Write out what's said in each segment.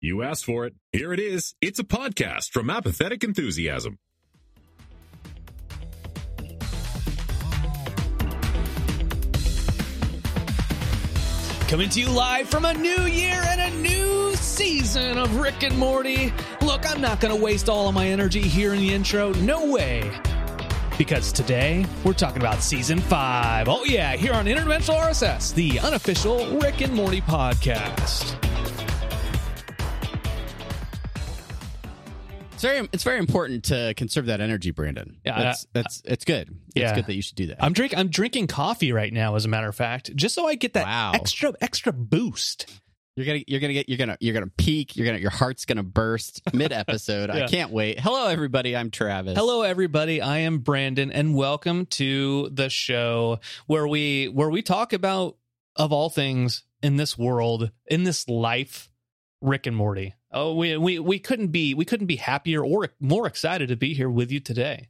You asked for it. Here it is. It's a podcast from Apathetic Enthusiasm. Coming to you live from a new year and a new season of Rick and Morty. Look, I'm not going to waste all of my energy here in the intro. No way. Because today we're talking about season five. Oh, yeah, here on Interdimensional RSS, the unofficial Rick and Morty podcast. It's very it's very important to conserve that energy, Brandon. Yeah, that's that's it's good. It's Yeah. good that you should do that. I'm drink I'm drinking coffee right now, as a matter of fact, just so I get that Wow. extra extra boost. You're gonna you're gonna get you're gonna you're gonna peak. You're gonna your heart's gonna burst mid episode. Yeah. I can't wait. Hello everybody. I'm Travis. Hello, everybody. I am Brandon, and welcome to the show where we where we talk about of all things in this world, in this life, Rick and Morty. Oh, we we we couldn't be we couldn't be happier or more excited to be here with you today.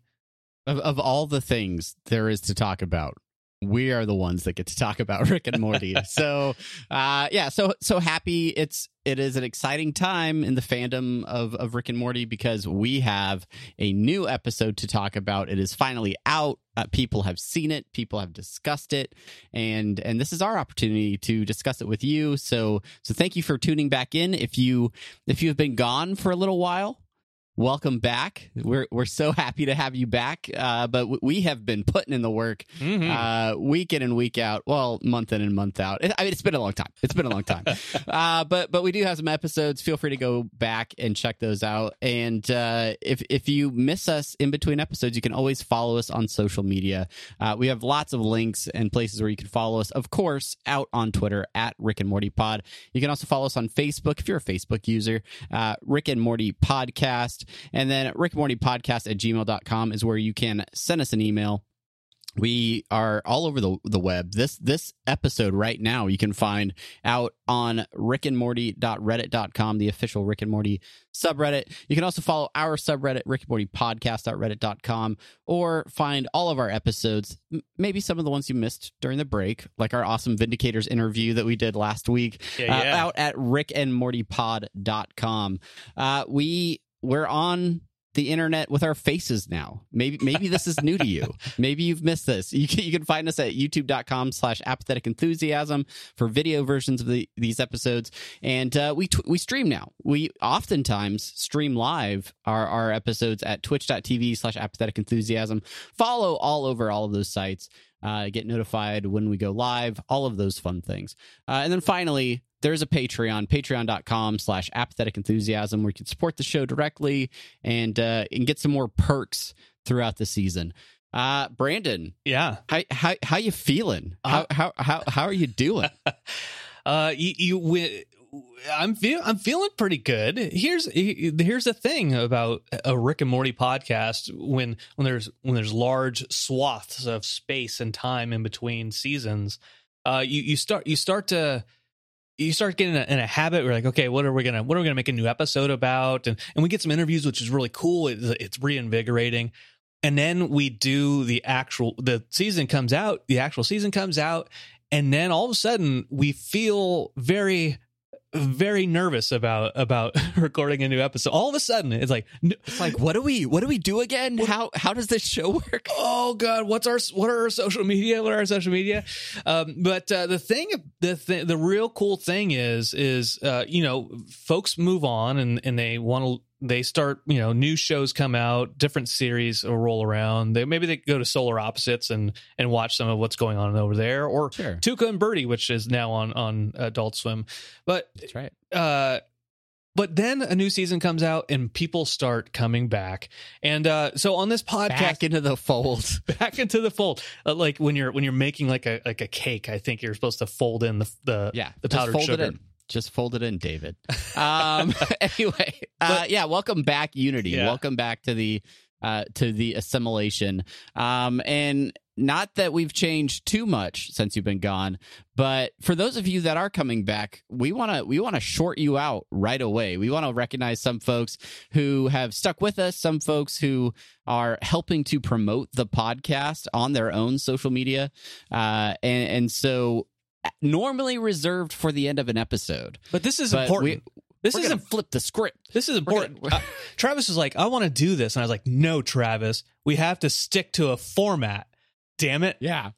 Of of all the things there is to talk about, we are the ones that get to talk about Rick and Morty. so uh yeah, so so happy it's it is an exciting time in the fandom of, of Rick and Morty because we have a new episode to talk about. It is finally out. Uh, people have seen it. People have discussed it, and and this is our opportunity to discuss it with you. So so thank you for tuning back in. If you if you have been gone for a little while, welcome back. We're we're so happy to have you back. Uh, but w- we have been putting in the work Mhm. uh, week in and week out. Well, month in and month out. I mean, it's been a long time. It's been a long time. uh, but but we do have some episodes. Feel free to go back and check those out. And uh, if if you miss us in between episodes, you can always follow us on social media. Uh, we have lots of links and places where you can follow us. Of course, out on Twitter at Rick and Morty Pod. You can also follow us on Facebook if you're a Facebook user. Uh, Rick and Morty Podcast. And then Rick and Morty Podcast at gmail.com is where you can send us an email we are all over the the web. This this episode right now you can find out on rickandmorty.reddit.com, the official Rick and Morty subreddit. You can also follow our subreddit, Rick and Morty podcast.reddit.com, or find all of our episodes, maybe some of the ones you missed during the break, like our awesome Vindicators interview that we did last week, Yeah, uh, yeah. out at rickandmortypod.com. Uh, we we're on the internet with our faces now. Maybe maybe this is new to you. Maybe you've missed this. You can, you can find us at youtube.com slash apathetic enthusiasm for video versions of the, these episodes. And uh, we tw- we stream now. We oftentimes stream live our, our episodes at twitch.tv slash apathetic enthusiasm. Follow all over all of those sites. Uh, get notified when we go live, all of those fun things. Uh, and then finally, there's a Patreon, patreon.com slash apathetic enthusiasm, where you can support the show directly and uh, and get some more perks throughout the season. Uh, Brandon, Yeah. how how how you feeling? How how how how are you doing? Uh, you, you I'm feel I'm feeling pretty good. Here's here's the thing about a Rick and Morty podcast when when there's when there's large swaths of space and time in between seasons, uh, you you start you start to you start getting in a, in a habit. We're like, okay, what are we gonna what are we gonna make a new episode about? And and we get some interviews, which is really cool. It's, it's reinvigorating. And then we do the actual the season comes out. The actual season comes out, and then all of a sudden we feel very very nervous about about recording a new episode all of a sudden it's like n- It's like what do we what do we do again? How how does this show work? oh god what's our what are our social media what are our social media um but uh, the thing the th- the real cool thing is is uh you know folks move on and and they want to they start you know new shows come out different series roll around they maybe they go to solar opposites and and watch some of what's going on over there or Sure. Tuca and Birdie which is now on on Adult Swim but That's right. uh but then a new season comes out and people start coming back and uh so on this podcast Back into the fold. back into the fold uh, like when you're when you're making like a like a cake i think you're supposed to fold in the the Yeah, the powdered sugar. Just fold it in, David. Um, anyway, uh, yeah, welcome back, Unity. Yeah. Welcome back to the uh, to the assimilation. Um, and not that we've changed too much since you've been gone, but for those of you that are coming back, we want to we want to short you out right away. We want to recognize some folks who have stuck with us, some folks who are helping to promote the podcast on their own social media, uh, and and so normally reserved for the end of an episode. but this is But important This We're isn't flip the script. This is important. gonna- Uh, Travis was like, I want to do this. And I was like, no, Travis, we have to stick to a format. Damn it. Yeah.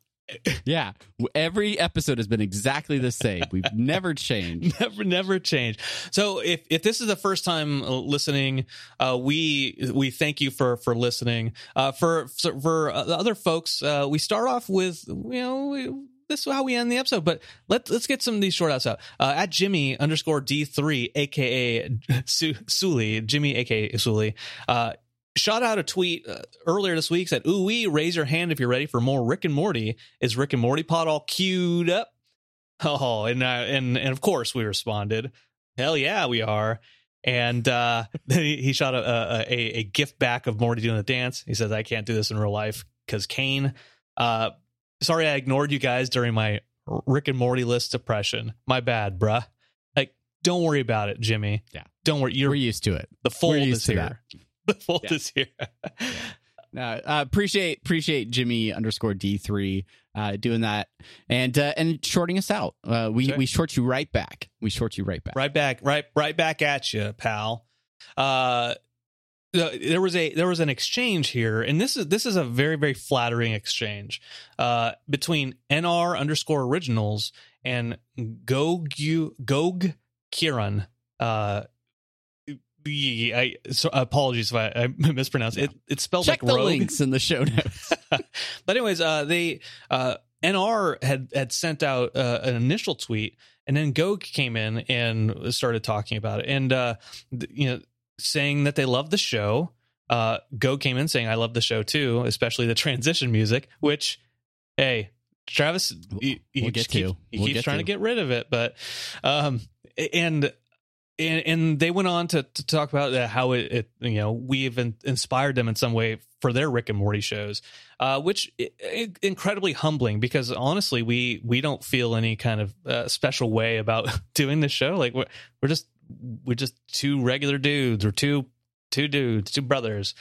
Yeah. Every episode has been exactly the same. We've never changed. Never, never change. So if, if this is the first time uh, listening, uh, we we thank you for for listening. Uh, for for, for uh, other folks, uh, we start off with you know we, this is how we end the episode. But let's let's get some of these short outs out. Uh, at Jimmy underscore D three, aka Su- Sully, Jimmy aka Sully. Uh, shot out a tweet uh, earlier this week said, "Ooh, we raise your hand if you're ready for more Rick and Morty. Is Rick and Morty pod all queued up?" Oh, and uh, and and of course we responded, "Hell yeah, we are." And uh, he, shot a, a a a gift back of Morty doing the dance. He says, "I can't do this in real life because Kane." Sorry, I ignored you guys during my Rick and Morty list depression. My bad, bruh. Like, don't worry about it, Jimmy. Yeah. don't worry. You're We're used to it. the fold is here. The fold Yeah. is here. Uh, uh, appreciate appreciate Jimmy underscore D three uh, doing that and uh, and shorting us out. Uh, we Sure. we short you right back. We short you right back. right back, right, right back at you, pal. Uh, there was a there was an exchange here, and this is this is a very very flattering exchange uh, between nr underscore originals and Gog Gog Kiran. Uh, I so apologies if I, I mispronounced it. It's spelled Check like the rogue. links in the show notes. but anyways, uh, they uh, NR had had sent out uh, an initial tweet, and then Gog came in and started talking about it, and uh, you know, saying that they love the show. Uh, Gog came in saying, "I love the show too, especially the transition music." Which, hey, Travis, he, he We'll keeps, to. he We'll keeps trying to. to get rid of it, but um, and and, and they went on to, to talk about uh, how it, it you know we've in, inspired them in some way for their Rick and Morty shows, uh, which i- i- incredibly humbling because honestly we we don't feel any kind of uh, special way about doing this show. Like we're we're just we're just two regular dudes or two two dudes, two brothers.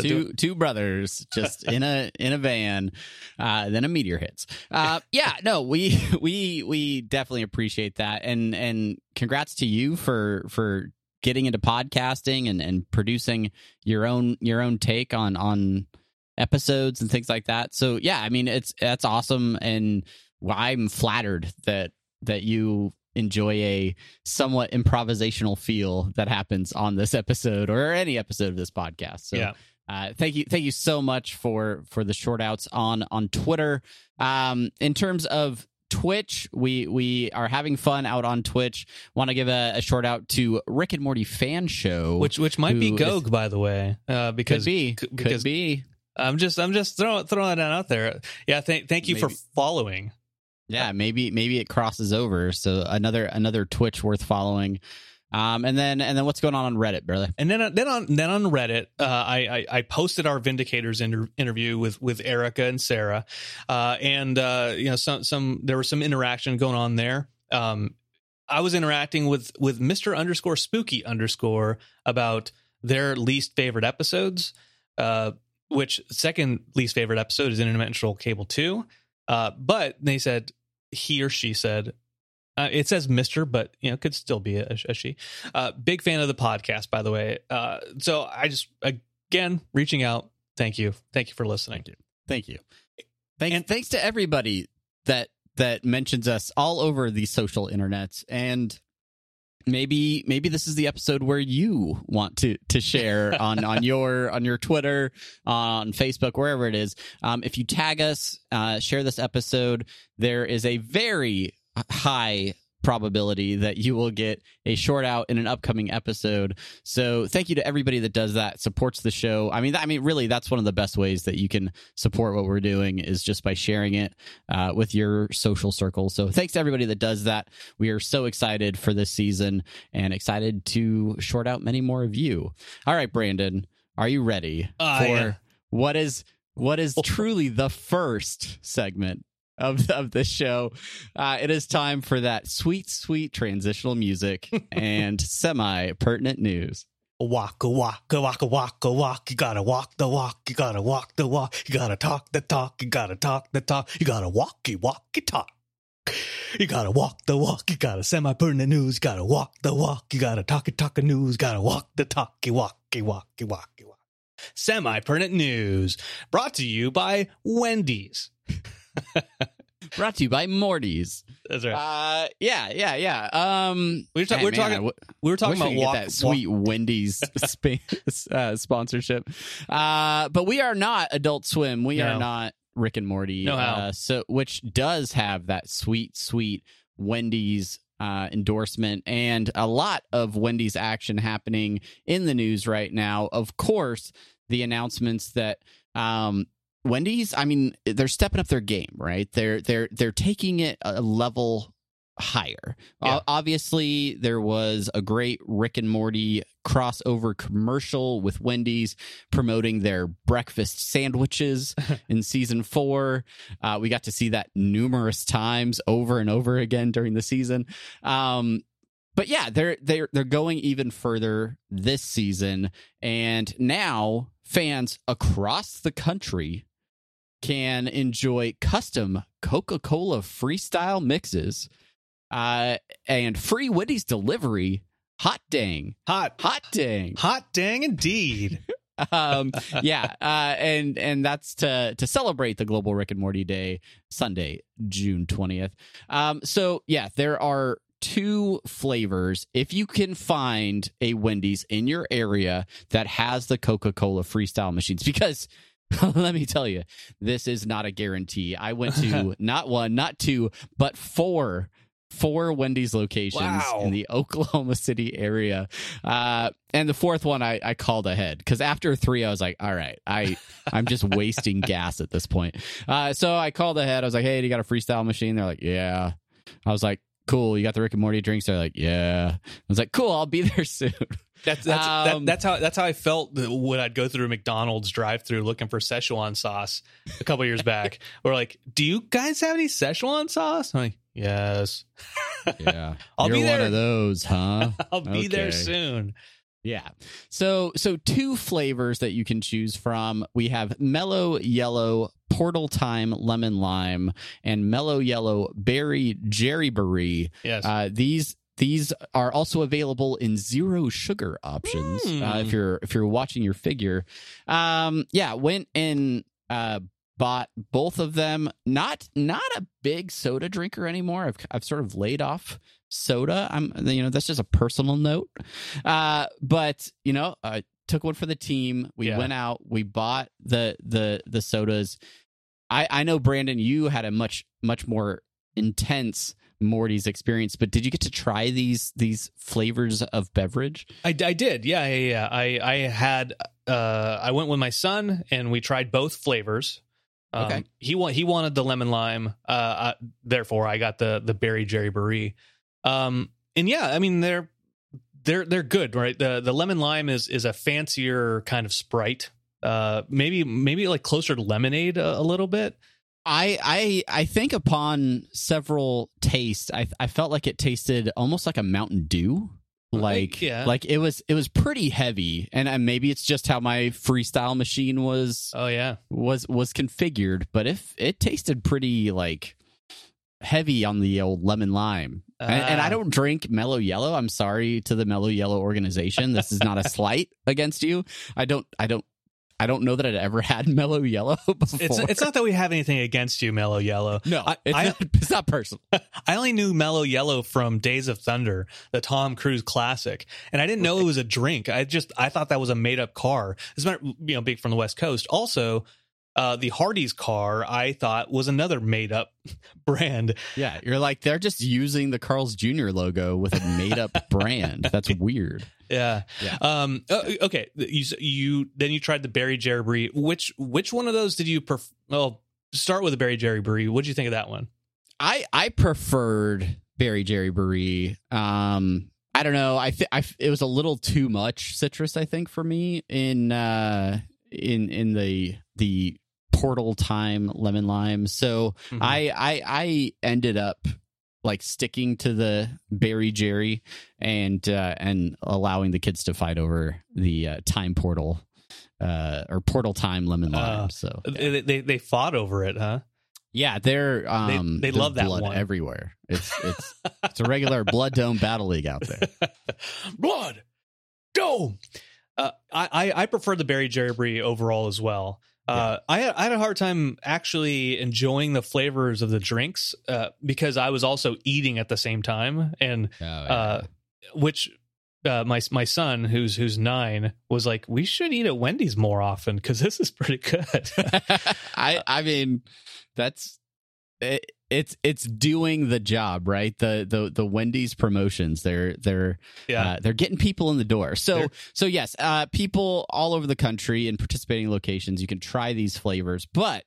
two two brothers just in a in a van uh then a meteor hits. Uh yeah no we we we definitely appreciate that. And and congrats to you for for getting into podcasting and and producing your own your own take on on episodes and things like that. So yeah i mean it's that's awesome. And i'm flattered that that you enjoy a somewhat improvisational feel that happens on this episode or any episode of this podcast so yeah. uh, thank you, thank you so much for for the short outs on on Twitter. Um, in terms of Twitch, we we are having fun out on Twitch. Want to give a, a short out to Rick and Morty fan show, Which which might be who is- Gog by the way, uh, could because be c- could because be. I'm just I'm just throwing throwing that out there. Yeah, thank thank you for following. Yeah, maybe maybe it crosses over. So another another Twitch worth following. Um, and then and then what's going on on Reddit, brother? And then then on then on Reddit, uh, I, I I posted our Vindicators inter- interview with with Erica and Sarah, uh, and uh, you know some some there was some interaction going on there. Um, I was interacting with with Mister underscore Spooky underscore about their least favorite episodes. Uh, which second least favorite episode is Interdimensional Cable Two. Uh, but they said he or she said uh, it says Mister, but you know could still be a, a she. Uh, big fan of the podcast, by the way. Uh, so I just again reaching out. Thank you, thank you for listening. Thank you. Thanks, And- thanks to everybody that that mentions us all over the social internets and maybe maybe this is the episode where you want to to share on on your on your Twitter, on Facebook, wherever it is. Um, if you tag us, uh, share this episode, there is a very high probability that you will get a short out in an upcoming episode. So thank you to everybody that does that, supports the show. I mean, I mean, really, that's one of the best ways that you can support what we're doing is just by sharing it uh, with your social circle. So thanks to everybody that does that. We are so excited for this season and excited to short out many more of you. All right, Brandon, are you ready Uh, for yeah. what is what is truly the first segment of of this show. Uh, it is time for that sweet, sweet transitional music and semi pertinent news. Walk a walk a walk a walk a walk. You gotta walk the walk. You gotta walk the walk. You gotta talk the talk. You gotta talk the talk. You gotta walkie walkie talk. You gotta walk the walk. You gotta semi pertinent news. You gotta walk the walk. You gotta talk it, talk news. Gotta walk the talky, walky, walky, walky, walk. Semi pertinent news brought to you by Wendy's. Brought to you by Morty's. That's right. Uh, yeah, yeah, yeah. Um, we were, ta- man, we were man, talking. w- we were talking we about get walk, that sweet Wendy's spa- uh, sponsorship. Uh, but we are not Adult Swim. We No. are not Rick and Morty. No how. Uh, so which does have that sweet, sweet Wendy's uh, endorsement and a lot of Wendy's action happening in the news right now. Of course, the announcements that um, Wendy's, I mean, they're stepping up their game, right? They're they're they're taking it a level higher. Yeah. Obviously, there was a great Rick and Morty crossover commercial with Wendy's promoting their breakfast sandwiches in season four. Uh, we got to see that numerous times over and over again during the season. Um, but yeah, they're they're they're going even further this season, and now fans across the country can enjoy custom Coca-Cola freestyle mixes uh, and free Wendy's delivery. Hot dang, hot, hot dang. hot dang indeed. um yeah uh and and that's to to celebrate the global rick and morty day sunday june 20th um so yeah there are two flavors if you can find a wendy's in your area that has the coca-cola freestyle machines because let me tell you this is not a guarantee i went to not one not two but four four wendy's locations Wow. in the oklahoma city area uh, and the fourth one I, I called ahead because after three I was like, all right, I I'm just wasting gas at this point. Uh, so I called ahead. I was like, hey, do you got a freestyle machine? They're like, yeah. I was like, cool. You got the Rick and Morty drinks? They're like, yeah. I was like, cool. I'll be there soon. That's that's that, Um, that's how that's how I felt when I'd go through McDonald's drive-through looking for Szechuan sauce a couple years back. We're like, "Do you guys have any Szechuan sauce?" I'm like, "Yes, yeah, I'll You're be one there. of those, huh? I'll be there soon." Yeah. So so two flavors that you can choose from. We have mello yello portal time lemon lime and mello yello berry jerry berry. Yes, Uh, these these are also available in zero sugar options. Hmm. Uh, if you're if you're watching your figure, um, yeah, went and uh, bought both of them. Not not a big soda drinker anymore. I've I've sort of laid off soda. I'm you know that's just a personal note. Uh, but you know I took one for the team. We Yeah. went out. We bought the the the sodas. I I know Brandon, you had a much much more intense Morty's experience, but did you get to try these these flavors of beverage? I, I did. Yeah, yeah, yeah. I I had uh I went with my son and we tried both flavors. Um, Okay. He wa- he wanted the lemon lime. Uh, uh, therefore I got the the berry jerry berry. Um, and yeah, I mean they're they're they're good, right? The the lemon lime is is a fancier kind of sprite. Uh, maybe maybe like closer to lemonade a, a little bit. I I I think upon several tastes, I I felt like it tasted almost like a Mountain Dew. Like yeah. like it was it was pretty heavy, and uh, maybe it's just how my freestyle machine was Oh yeah, was was configured. But if it tasted pretty like heavy on the old lemon lime, and, and I Ah. don't drink Mello Yello. I'm sorry to the Mello Yello organization. This is not a slight against you. I don't I don't I don't know that I'd ever had Mello Yello before. it's it's not that we have anything against you, Mello Yello. no, I- it's, I- not, it's not personal. I only knew Mello Yello from Days of Thunder, the Tom Cruise classic, and I didn't know it was a drink. I just I thought that was a made up car. It's not you know big from the West Coast. Also, uh, the Hardee's car I thought was another made up brand. Yeah, you're like they're just using the Carl's Jr. logo with a made up brand. That's weird. Yeah. Yeah. Um. uh, okay. You you then you tried the berry jerry brie. Which which one of those did you prefer? Well, start with the berry jerry brie. What did you think of that one? I I preferred Berry Jerry Brie. Um, I don't know. I think I f- it was a little too much citrus. I think for me in uh in in the the portal time lemon lime. So Mhm. I I I ended up like sticking to the berry jerry and uh and allowing the kids to fight over the uh, time portal uh or portal time lemon lime Uh, so They, they they fought over it, huh? Yeah, they're um, they there's love that blood one. everywhere. It's it's it's a regular blood dome battle league out there. Blood Dome. Uh, I, I I prefer the Berry Jerry Brie overall as well. Uh, I had I had a hard time actually enjoying the flavors of the drinks uh, because I was also eating at the same time, and Oh, uh, which uh, my my son who's who's nine was like, we should eat at Wendy's more often because this is pretty good. I I mean, that's it, it's it's doing the job, right? The the the Wendy's promotions, they're they're yeah, uh, they're getting people in the door. So They're- so yes, uh, people all over the country in participating locations, you can try these flavors. But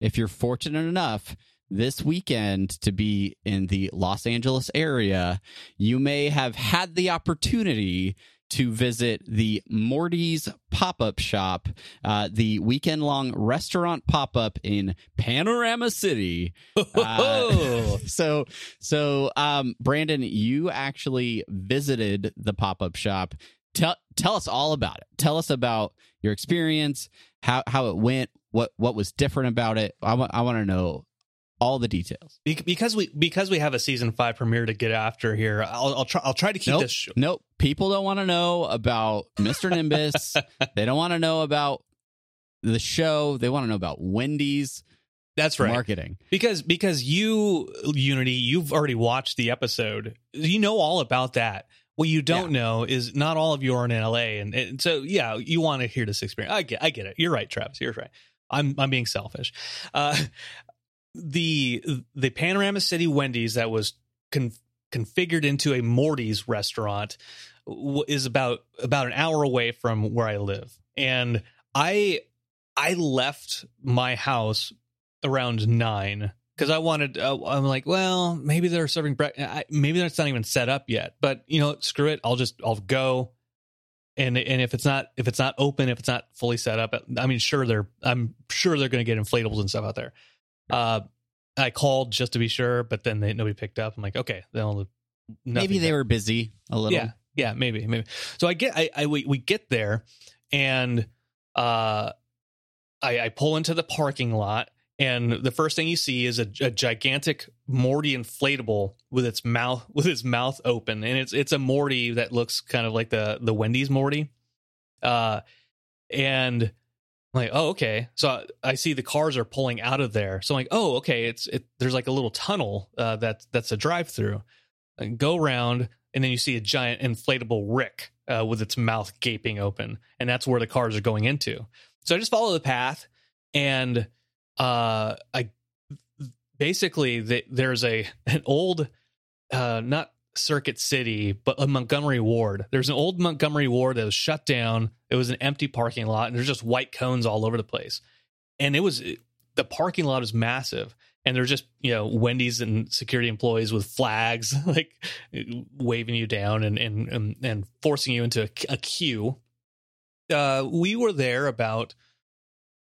if you're fortunate enough this weekend to be in the Los Angeles area, you may have had the opportunity to visit the Morty's pop up shop, uh, the weekend long restaurant pop up in Panorama City. Uh, so so um Brandon, you actually visited the pop-up shop. Tell tell us all about it. Tell us about your experience, how how it went, what what was different about it. I want I want to know all the details. Be- because we because we have a season five premiere to get after here. I'll I'll try I'll try to keep Nope. this. Sh- Nope. People don't want to know about Mr. Nimbus. they don't want to know about the show. They want to know about Wendy's That's right. marketing. because because you Unity, you've already watched the episode. You know all about that. What you don't know is not all of you are in LA, and, and so yeah, you want to hear this experience. I get, I get it. You're right, Travis. You're right. I'm I'm being selfish. Uh, the the Panorama City Wendy's that was con- configured into a Morty's restaurant is about about an hour away from where I live, and I I left my house around nine because I wanted. Uh, I'm like, well, maybe they're serving breakfast. Maybe that's not even set up yet. But you know, screw it. I'll just I'll go. And and if it's not if it's not open, if it's not fully set up, I mean, sure they're I'm sure they're going to get inflatables and stuff out there. Uh, I called just to be sure, but then they, nobody picked up. I'm like, okay, they'll Maybe they were busy a little. yeah, yeah, maybe, maybe. So I get, I, I we, we get there, and uh, I, I pull into the parking lot, and the first thing you see is a, a gigantic Morty inflatable with its mouth with its mouth open, and it's it's a Morty that looks kind of like the the Wendy's Morty, uh, and I'm like, oh, okay. So I, I see the cars are pulling out of there. So I'm like, oh, okay. It's it. There's like a little tunnel uh, that that's a drive through. Go around, and then you see a giant inflatable Rick uh, with its mouth gaping open, and that's where the cars are going into. So I just follow the path, and uh, I basically the, there's a an old, uh, not Circuit City, but a Montgomery Ward. There's an old Montgomery Ward that was shut down. It was an empty parking lot, and there's just white cones all over the place. And it was the parking lot is massive, and there's just you know Wendy's and security employees with flags like waving you down and and and, and forcing you into a, a queue. Uh, we were there about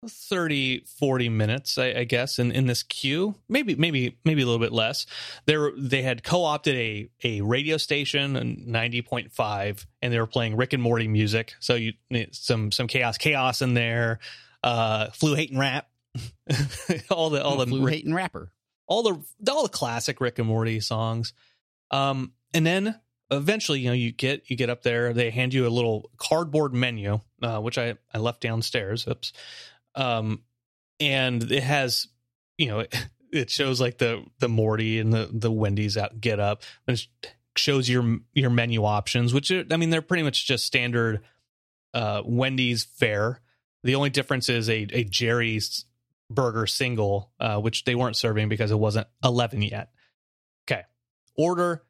30 40 minutes I, I guess in, in this queue maybe maybe maybe a little bit less there they had co-opted a a radio station a 90.5 and they were playing rick and morty music so you some some chaos chaos in there uh flu hate and rap all the all the Flu Rick- hating rapper. all the all the classic Rick and Morty songs. Um, and then eventually, you know, you get you get up there. They hand you a little cardboard menu, uh, which I I left downstairs. Oops. Um, and it has, you know, it, it shows like the the Morty and the the Wendy's out get up, and it shows your your menu options, which are, I mean they're pretty much just standard uh, Wendy's fare. The only difference is a a Jerry's burger single, uh, which they weren't serving because it wasn't 11 yet. Okay. Order,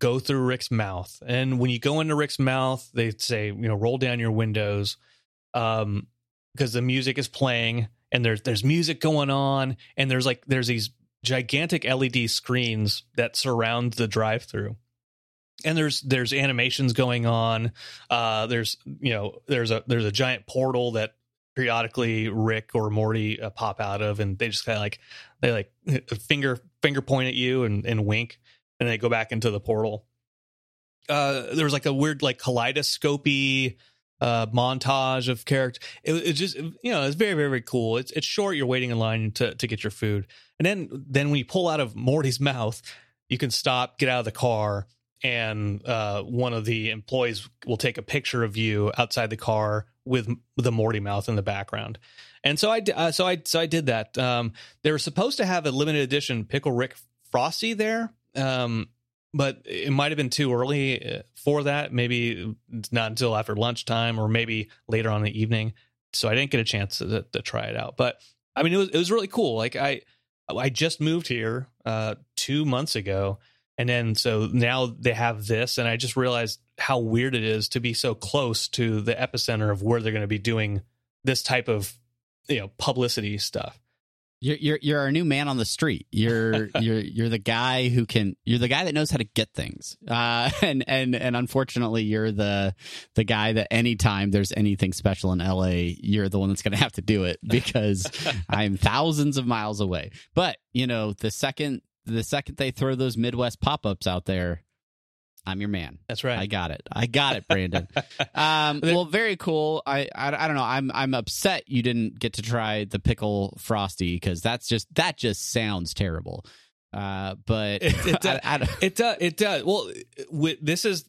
go through Rick's mouth. And when you go into Rick's mouth, they say, you know, roll down your windows um, because the music is playing and there's, there's music going on. And there's like, there's these gigantic LED screens that surround the drive through. And there's there's animations going on. Uh, there's you know there's a there's a giant portal that periodically Rick or Morty uh, pop out of, and they just kind of like they like finger finger point at you and, and wink, and they go back into the portal. Uh, there was like a weird like kaleidoscopy uh, montage of character. It, it just you know it's very very very cool. It's it's short. You're waiting in line to to get your food, and then then when you pull out of Morty's mouth, you can stop, get out of the car, and uh, one of the employees will take a picture of you outside the car with the Morty mouth in the background. And so I uh, so I so I did that. Um, they were supposed to have a limited edition Pickle Rick Frosty there. Um, but it might have been too early uh, for that. Maybe not until after lunchtime or maybe later on in the evening. So I didn't get a chance to, to try it out. But I mean, it was it was really cool. Like I I just moved here uh, two months ago, and then so now they have this, and I just realized how weird it is to be so close to the epicenter of where they're going to be doing this type of you know publicity stuff. You're you're you're our new man on the street. You're you're you're the guy who can. You're the guy that knows how to get things. Uh, and and and unfortunately, you're the the guy that anytime there's anything special in LA, you're the one that's going to have to do it because I'm thousands of miles away. But you know, the second the second they throw those Midwest pop ups out there, I'm your man. That's right. I got it. I got it, Brandon. um, well, very cool. I, I I don't know. I'm I'm upset you didn't get to try the pickle frosty because that's just that just sounds terrible. Uh, but it, it, does, I, I, it does. It does. Well, with, this is.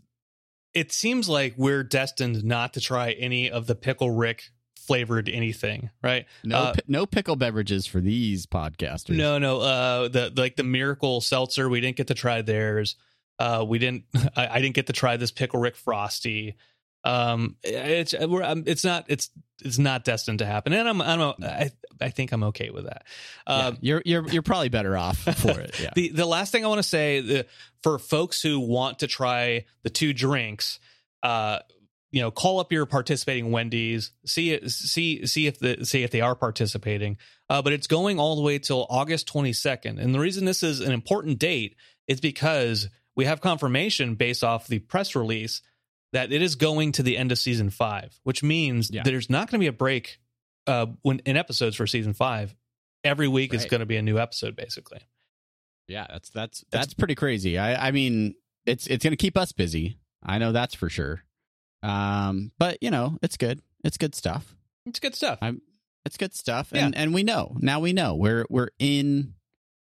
It seems like we're destined not to try any of the pickle Rick flavored anything, right? No, uh, no pickle beverages for these podcasters. No, no. Uh, the like the Miracle Seltzer, we didn't get to try theirs. Uh, we didn't. I, I, didn't get to try this pickle Rick Frosty. Um, it's we're, um, it's not it's it's not destined to happen, and I'm I'm I, I think I'm okay with that. Uh, yeah, you're you're you're probably better off for it. Yeah. the the last thing I want to say the, for folks who want to try the two drinks, uh, you know, call up your participating Wendy's, see see see if the see if they are participating. Uh, but it's going all the way till August 22nd, and the reason this is an important date is because we have confirmation based off the press release that it is going to the end of season five, which means yeah. there's not going to be a break uh, when in episodes for season five. Every week right. is going to be a new episode, basically. Yeah, that's that's that's, that's pretty crazy. I I mean, it's it's going to keep us busy. I know that's for sure. Um, but you know, it's good. It's good stuff. It's good stuff. I'm. It's good stuff, and yeah. and we know now. We know we're we're in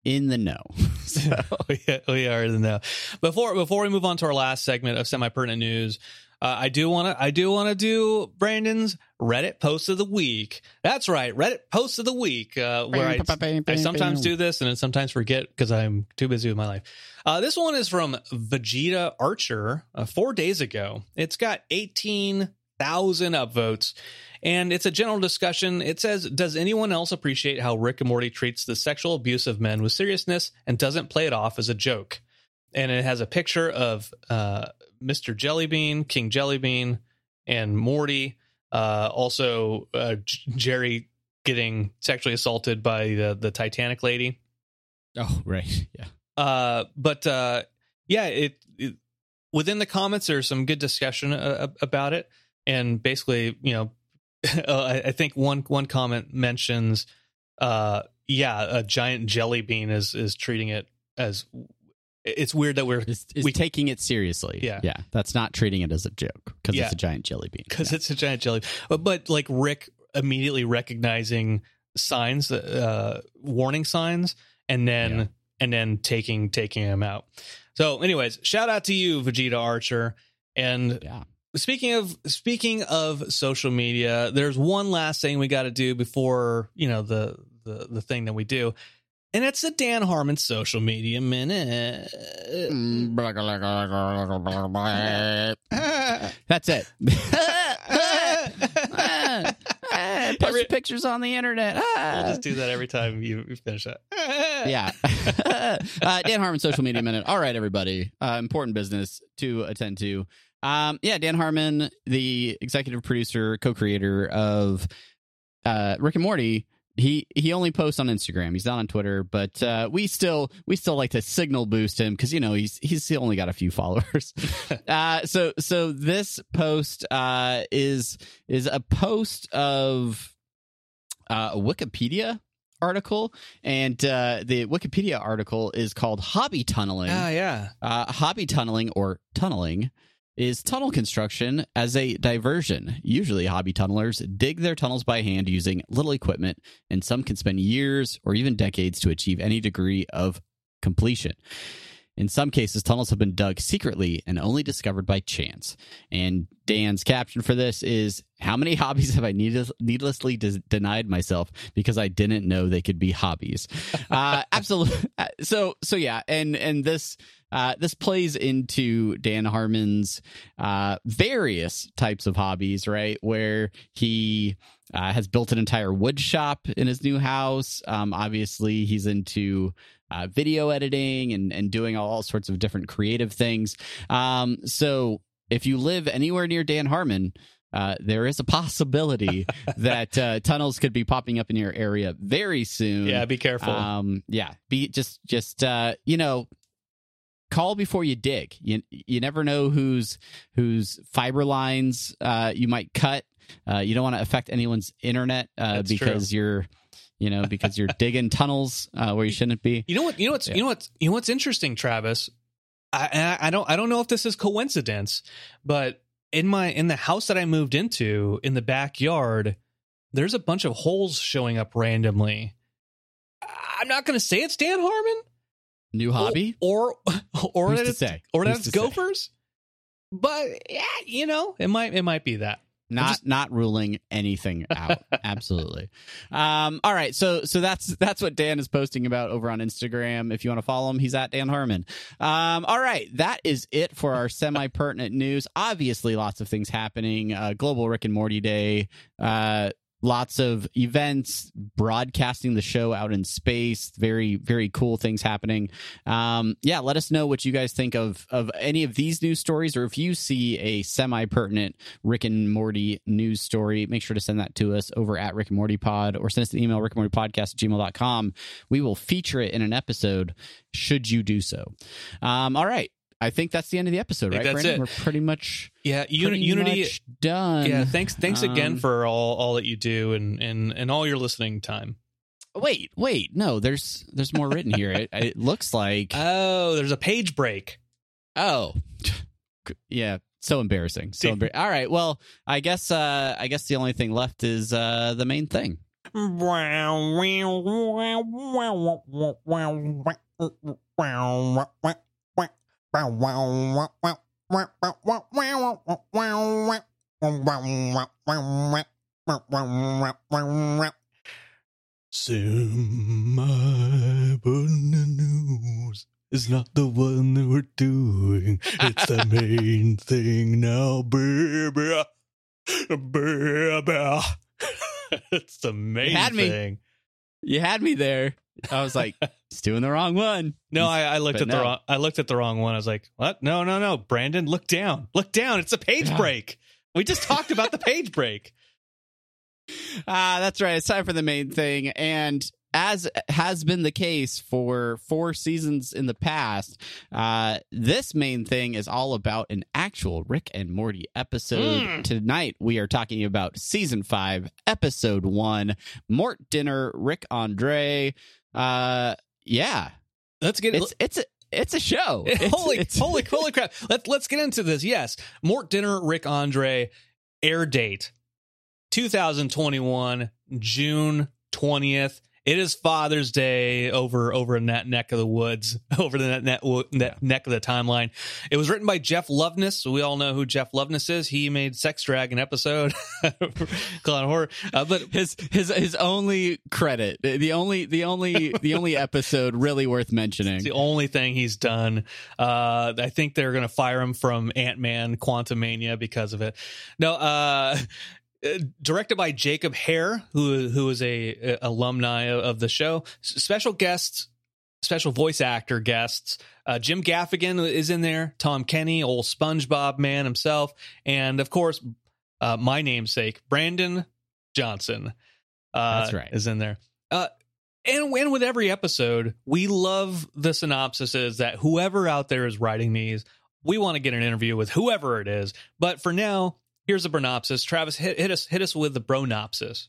in the know. so. we, we are in the know. Before before we move on to our last segment of semi pertinent news, uh, I do want to I do want to do Brandon's Reddit post of the week. That's right, Reddit post of the week, uh, where I, I sometimes do this and then sometimes forget because I'm too busy with my life. Uh, this one is from Vegeta Archer uh, four days ago. It's got eighteen thousand upvotes and it's a general discussion. It says, Does anyone else appreciate how Rick and Morty treats the sexual abuse of men with seriousness and doesn't play it off as a joke? And it has a picture of uh, Mr. Jellybean, King Jellybean, and Morty. Uh, also, uh, J- Jerry getting sexually assaulted by the, the Titanic lady. Oh, right. Yeah. Uh, but uh, yeah, it, it, within the comments, there's some good discussion uh, about it. And basically, you know, uh, I think one one comment mentions, uh, yeah, a giant jelly bean is is treating it as. It's weird that we're is, we taking it seriously. Yeah, yeah, that's not treating it as a joke because yeah. it's a giant jelly bean. Because yeah. it's a giant jelly, but, but like Rick immediately recognizing signs, uh, warning signs, and then yeah. and then taking taking him out. So, anyways, shout out to you, Vegeta Archer, and yeah speaking of speaking of social media, there's one last thing we got to do before you know the the the thing that we do, and it's the Dan Harmon social media minute. That's it. Post every, pictures on the internet. Ah. We'll just do that every time you, you finish that. yeah. uh, Dan Harmon, social media minute. All right, everybody. Uh, important business to attend to. Um, yeah, Dan Harmon, the executive producer, co-creator of uh, Rick and Morty, he he only posts on Instagram. He's not on Twitter, but uh, we still we still like to signal boost him because you know he's he's only got a few followers. uh, so so this post uh, is is a post of uh, a Wikipedia article, and uh, the Wikipedia article is called "Hobby Tunneling." Ah, yeah, uh, hobby tunneling or tunneling is tunnel construction as a diversion. Usually, hobby tunnelers dig their tunnels by hand using little equipment, and some can spend years or even decades to achieve any degree of completion. In some cases, tunnels have been dug secretly and only discovered by chance. And Dan's caption for this is How many hobbies have I needless, needlessly denied myself because I didn't know they could be hobbies? Uh, absolutely. So, so yeah. And, and this, uh, this plays into Dan Harmon's uh, various types of hobbies, right? Where he uh, has built an entire wood shop in his new house. Um, obviously, he's into uh, video editing and, and doing all sorts of different creative things. Um, so if you live anywhere near Dan Harmon, uh, there is a possibility that uh, tunnels could be popping up in your area very soon. Yeah, be careful. Um, yeah, be just just uh, you know, call before you dig. You you never know whose whose fiber lines uh, you might cut. Uh, you don't want to affect anyone's internet uh, because you're you know because you're digging tunnels uh, where you shouldn't be. You know what? You know what's Yeah. you know what's you know what's interesting, Travis. I, I I don't I don't know if this is coincidence, but in my in the house that I moved into in the backyard, there's a bunch of holes showing up randomly. I'm not going to say it's Dan Harmon New hobby. or or, or that to it's say? or that it's to say? Gophers, but yeah, you know it might it might be that. not just- not ruling anything out. Absolutely. Um all right. So so that's that's what dan is posting about over on instagram. If you want to follow him he's at dan harmon. Um all right. That is it for our semi pertinent news. Obviously lots of things happening. Uh global rick and morty day. Uh lots of events broadcasting the show out in space very very cool things happening um yeah let us know what you guys think of of any of these news stories or if you see a semi pertinent Rick and Morty news story, make sure to send that to us over at Rick and Morty Pod or send us an email, Rick and Morty Podcast gmail.com. We will feature it in an episode should you do so. Um, all right. I think that's the end of the episode, right? that's Brandon? it. We're pretty much Yeah, pretty Unity. much done. Yeah, thanks thanks again Um, for all all that you do and and and all your listening time. Wait, wait, no, there's there's more written here. It, it looks like Oh, there's a page break. oh, yeah, so embarrassing. So embar- all right, well, I guess uh I guess the only thing left is uh the main thing. Semi news is not the one that we're doing. It's the main thing now, baby. Baby. it's the main had me. thing. You had me there. I was like, it's doing the wrong one. No, I, I looked But at the wrong. I looked at the wrong one. I was like, "What? No, no, no, Brandon, look down, look down. It's a page Yeah. break. We just talked about the page break." Ah, that's right. It's time for the main thing. And as has been the case for four seasons in the past, uh, this main thing is all about an actual Rick and Morty episode. Mm. Tonight, we are talking about season five, episode one Mort Dinner, Rick Andre. Uh, yeah, Let's get it's it's a it's a show. It's- holy, it's- holy, holy crap! Let's let's get into this. Yes, Mort Dinner, Rick Andre, air date, 2021, June 20th. It is Father's Day over over in that neck of the woods, over the net, net, net neck of the timeline. It was written by Jeff Loveness. We all know who Jeff Loveness is. He made Sex Dragon episode, Clown Horror. Uh, but his his his only credit the only the only the only episode really worth mentioning It's the only thing he's done. Uh, I think they're going to fire him from Ant Man Quantumania because of it. No, uh, directed by Jacob Hair, who who is a, a alumni of the show. S- Special guests, special voice actor guests. Uh, Jim Gaffigan is in there. Tom Kenny, old SpongeBob man himself, and of course, uh, my namesake Brandon Johnson. Uh, That's right. Is in there. Uh, and, and with every episode, we love the synopsises that whoever out there is writing these, we want to get an interview with whoever it is. But for now, here's a bronopsis. Travis, hit, hit us hit us with the bronopsis.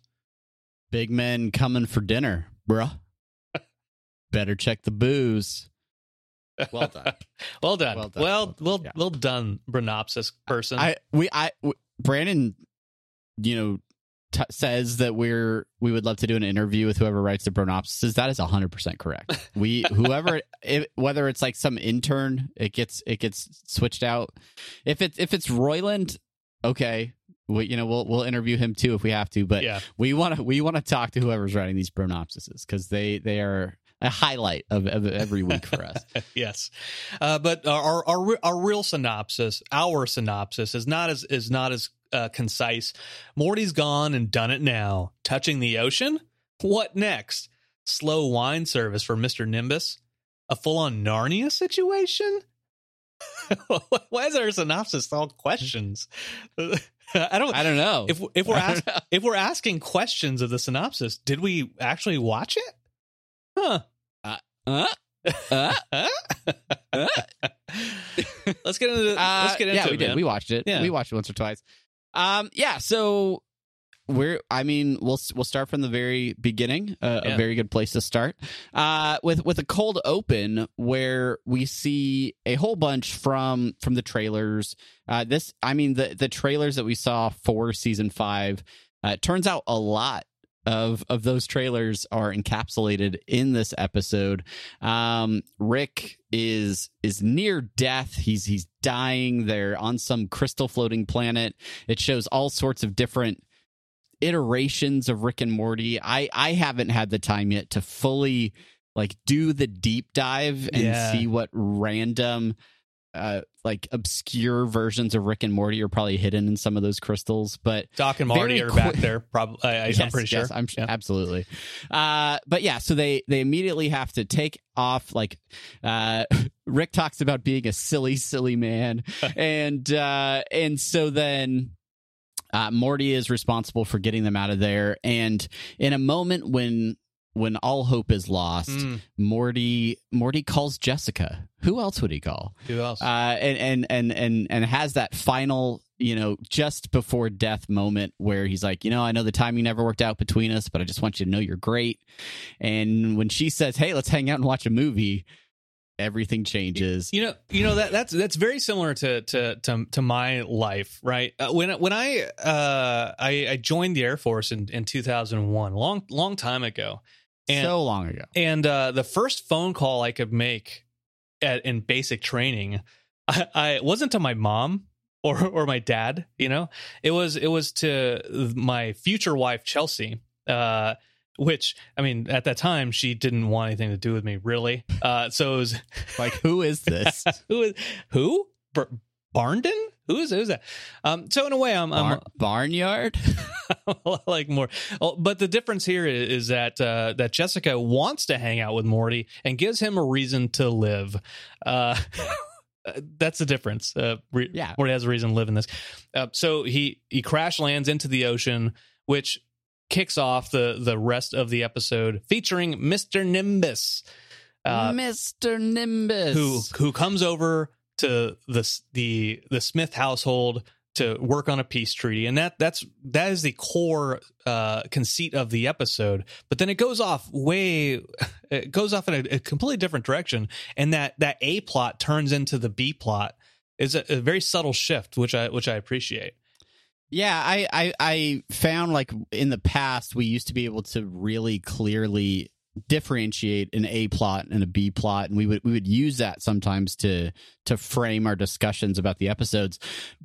big men coming for dinner bruh better check the booze Well done. well done. Well Well done. well Yeah. well done, Bronopsis person. I we I w- Brandon, you know, t- says that we're we would love to do an interview with whoever writes the Bronopsis. That is hundred percent correct. We whoever if, whether it's like some intern, it gets it gets switched out. If it's if it's Roiland, okay. We, you know we'll we'll interview him too if we have to, but yeah. we want to we want to talk to whoever's writing these Bronopsises because they they are a highlight of, of every week for us. yes, uh, but our, our our our real synopsis, our synopsis, is not as is not as uh, concise. Morty's gone and done it now. Touching the ocean. What next? Slow wine service for Mister Nimbus. A full on Narnia situation. Why is our synopsis all questions? I don't. I don't know if if we're ask, if we're asking questions of the synopsis, did we actually watch it? Huh? Uh, uh, Huh? let's get into the, Uh, let's get into yeah, it. we did. man. We watched it. Yeah. We watched it once or twice. Um, yeah. So we're. I mean, we'll we'll start from the very beginning. Uh, Yeah. A very good place to start. Uh, with with a cold open where we see a whole bunch from from the trailers. Uh, this. I mean, the the trailers that we saw for season five. Uh, it turns out a lot of of those trailers are encapsulated in this episode. Um, Rick is is near death. He's he's dying. They're on some crystal floating planet. It shows all sorts of different iterations of Rick and Morty. I I haven't had the time yet to fully like do the deep dive and Yeah. see what random uh like obscure versions of Rick and Morty are probably hidden in some of those crystals but Doc and Marty are quick- back there. Probably, I, I'm Yes, pretty sure. yes, I'm Yeah. absolutely. Uh, but yeah, so they they immediately have to take off. Like uh, Rick talks about being a silly, silly man, and uh, and so then. Uh, Morty is responsible for getting them out of there, and in a moment when when all hope is lost, Mm, Morty Morty calls Jessica. Who else would he call? who else? uh, and, and and and and has that final, you know, just before death moment where he's like, you know, I know the timing never worked out between us, but I just want you to know you're great. And when she says, "Hey, let's hang out and watch a movie," everything changes. you know, you know that that's that's very similar to to to, to my life, right? Uh, when when I uh I, I joined the Air Force in in 2001, long long time ago, and so long ago. And uh, the first phone call I could make at, in basic training, I, I wasn't to my mom or or my dad. You know, it was it was to my future wife Chelsea. Uh, which I mean, at that time, she didn't want anything to do with me, really. Uh, so it was Like, who is this? who is who Bar- Barndon? Who is who's that? Um, so in a way, I'm, I'm Bar- barnyard. like more. Oh, but the difference here is, is that uh, that Jessica wants to hang out with Morty and gives him a reason to live. Uh, that's the difference. Uh, re- Yeah. Morty has a reason to live in this. Uh, so he he crash lands into the ocean, which kicks off the the rest of the episode featuring Mister Nimbus. Uh, Mr. Nimbus. who who comes over to the the the Smith household to work on a peace treaty, and that that's that is the core uh, conceit of the episode. But then it goes off way, it goes off in a, a completely different direction, and that that A plot turns into the B plot is a, a very subtle shift, which I which I appreciate. Yeah, I, I I found like in the past we used to be able to really clearly differentiate an A plot and a B plot, and we would we would use that sometimes to to frame our discussions about the episodes.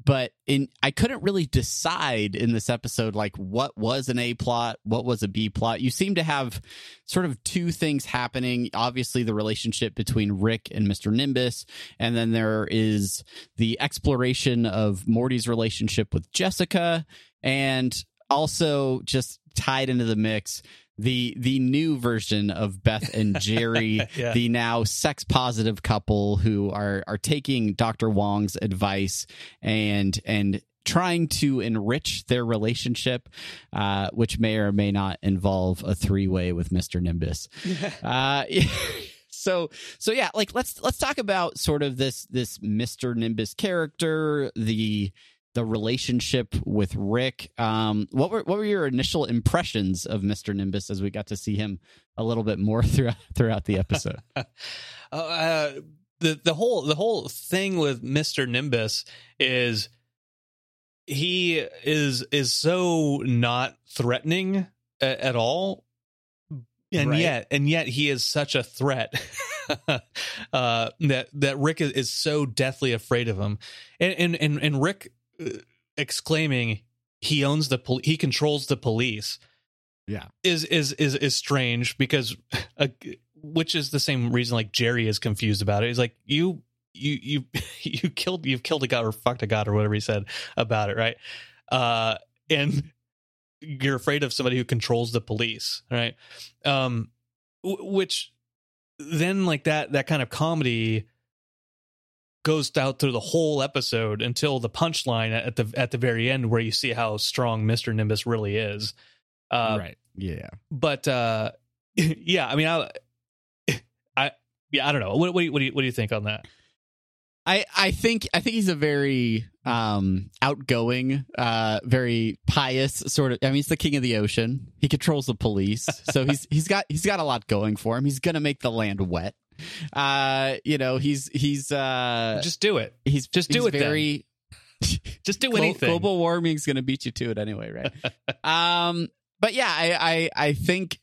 But in I couldn't really decide in this episode like what was an A plot, what was a B plot. You seem to have sort of two things happening. Obviously, the relationship between Rick and Mr. Nimbus, and then there is the exploration of Morty's relationship with Jessica, and also just tied into the mix the the new version of Beth and Jerry, Yeah. the now sex positive couple who are are taking Dr. Wong's advice and and trying to enrich their relationship, uh, which may or may not involve a three way with Mr. Nimbus. Uh, so so yeah, like let's let's talk about sort of this this Mr. Nimbus character, the the relationship with Rick. Um, what were what were your initial impressions of Mr. Nimbus as we got to see him a little bit more throughout throughout the episode? uh, the the whole the whole thing with Mister Nimbus is he is is so not threatening at, at all, and Right. yet and yet he is such a threat uh, that that Rick is, is so deathly afraid of him, and and and, and Rick exclaiming he owns the pol- he controls the police Yeah. is is is is strange because uh, which is the same reason like Jerry is confused about it. He's like you you you you killed you've killed a god or fucked a god or whatever he said about it, right? Uh and you're afraid of somebody who controls the police, right? Um w- which then like that that kind of comedy goes out through the whole episode until the punchline at the at the very end where you see how strong Mr. Nimbus really is. Uh right. Yeah. but uh yeah i mean i i yeah i don't know what, what, do you, what do you what do you think on that I, I think I think he's a very um, outgoing, uh, very pious sort of. I mean, he's the king of the ocean. He controls the police, so he's he's got he's got a lot going for him. He's gonna make the land wet. Uh, you know, he's he's uh, just do it he's just do he's it then. Very just do anything global warming's gonna beat you to it anyway, right? um, but yeah, I, I I think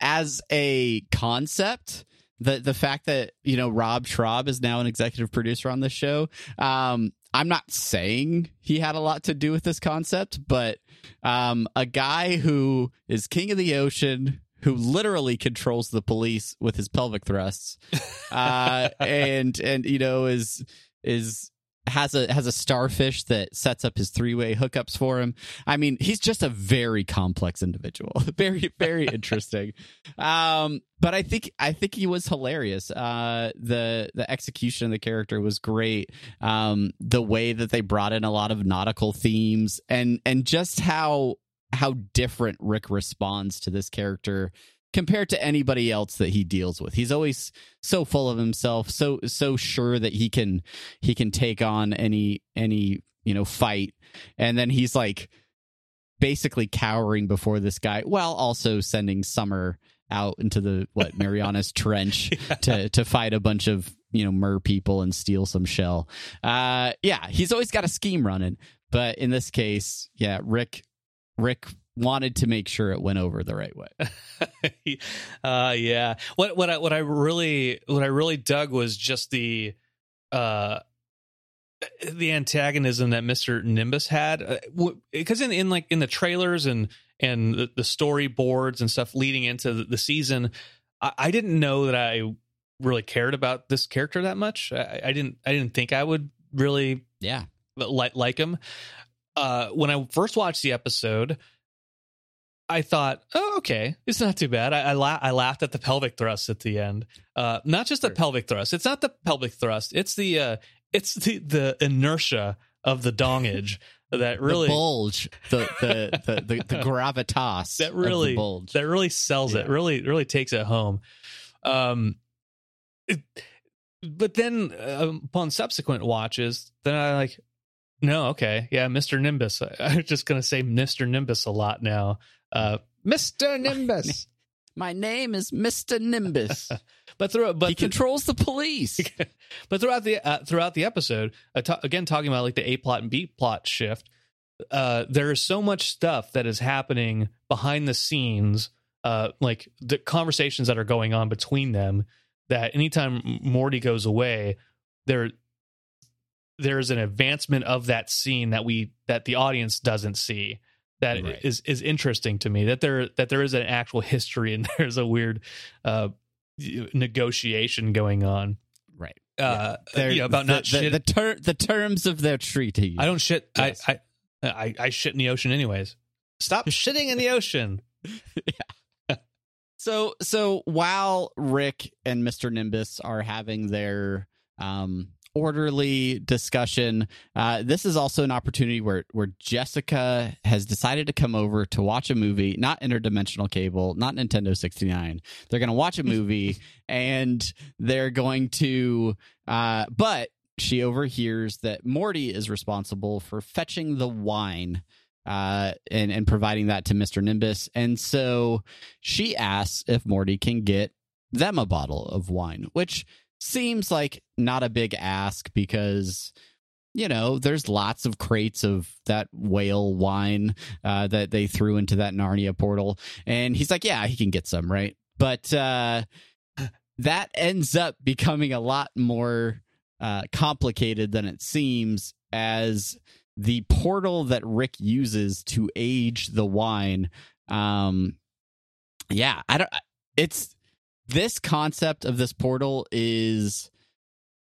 as a concept, the the fact that you know Rob Schrab is now an executive producer on this show, um, I'm not saying he had a lot to do with this concept, but um, a guy who is king of the ocean. Who literally controls the police with his pelvic thrusts, uh, and and you know is is has a has a starfish that sets up his three way hookups for him. I mean, he's just a very complex individual, very very interesting. Um, but I think I think he was hilarious. Uh, the the execution of the character was great. Um, the way that they brought in a lot of nautical themes and and just how how different Rick responds to this character compared to anybody else that he deals with. He's always so full of himself, so so sure that he can he can take on any any you know fight. And then he's like basically cowering before this guy while also sending summer out into the what marianas trench to to fight a bunch of you know mer people and steal some shell. Uh yeah he's always got a scheme running. But in this case yeah rick rick wanted to make sure it went over the right way. Uh yeah. What what i what i really what i really dug was just the uh the antagonism that Mr. Nimbus had because in, in like in the trailers and and the, the storyboards and stuff leading into the, the season I, I didn't know that I really cared about this character that much. I, I didn't I didn't think I would really yeah. like like him uh when I first watched the episode I thought, oh, okay, it's not too bad. I I, la- I laughed at the pelvic thrust at the end. Uh, not just the Sure. pelvic thrust. It's not the pelvic thrust. It's the uh, it's the the inertia of the dongage that really the bulge the the the, the, the gravitas that really bulge that really sells it. Really really takes it home. Um, it- but then uh, upon subsequent watches, then I like, no, okay, yeah, Mister Nimbus. I, I'm just gonna say Mister Nimbus a lot now. Uh, Mister Nimbus. my name is mr nimbus but through but he controls the police but throughout the uh, throughout the episode, uh, again talking about like the A plot and B plot shift, uh, there is so much stuff that is happening behind the scenes, uh, like the conversations that are going on between them. That anytime Morty goes away, there there is an advancement of that scene that we that the audience doesn't see. That is Right. is interesting to me that there that there is an actual history and there's a weird uh, negotiation going on. right Uh, They're- yeah, about the, not the, shit. the, ter- the terms of their treaty I don't shit. Yes. I, I I I shit in the ocean anyways. Stop shitting in the ocean. So so while Rick and Mr. Nimbus are having their um orderly discussion, uh this is also an opportunity where where Jessica has decided to come over to watch a movie, not interdimensional cable, not Nintendo 69. They're going to watch a movie and they're going to uh but she overhears that Morty is responsible for fetching the wine uh, and and providing that to Mr. Nimbus. And so she asks if Morty can get them a bottle of wine, which seems like not a big ask because you know there's lots of crates of that whale wine uh, that they threw into that Narnia portal, and he's like, yeah, he can get some right, but uh, that ends up becoming a lot more uh, complicated than it seems as the portal that Rick uses to age the wine. Um, yeah, I don't. It's this concept of this portal is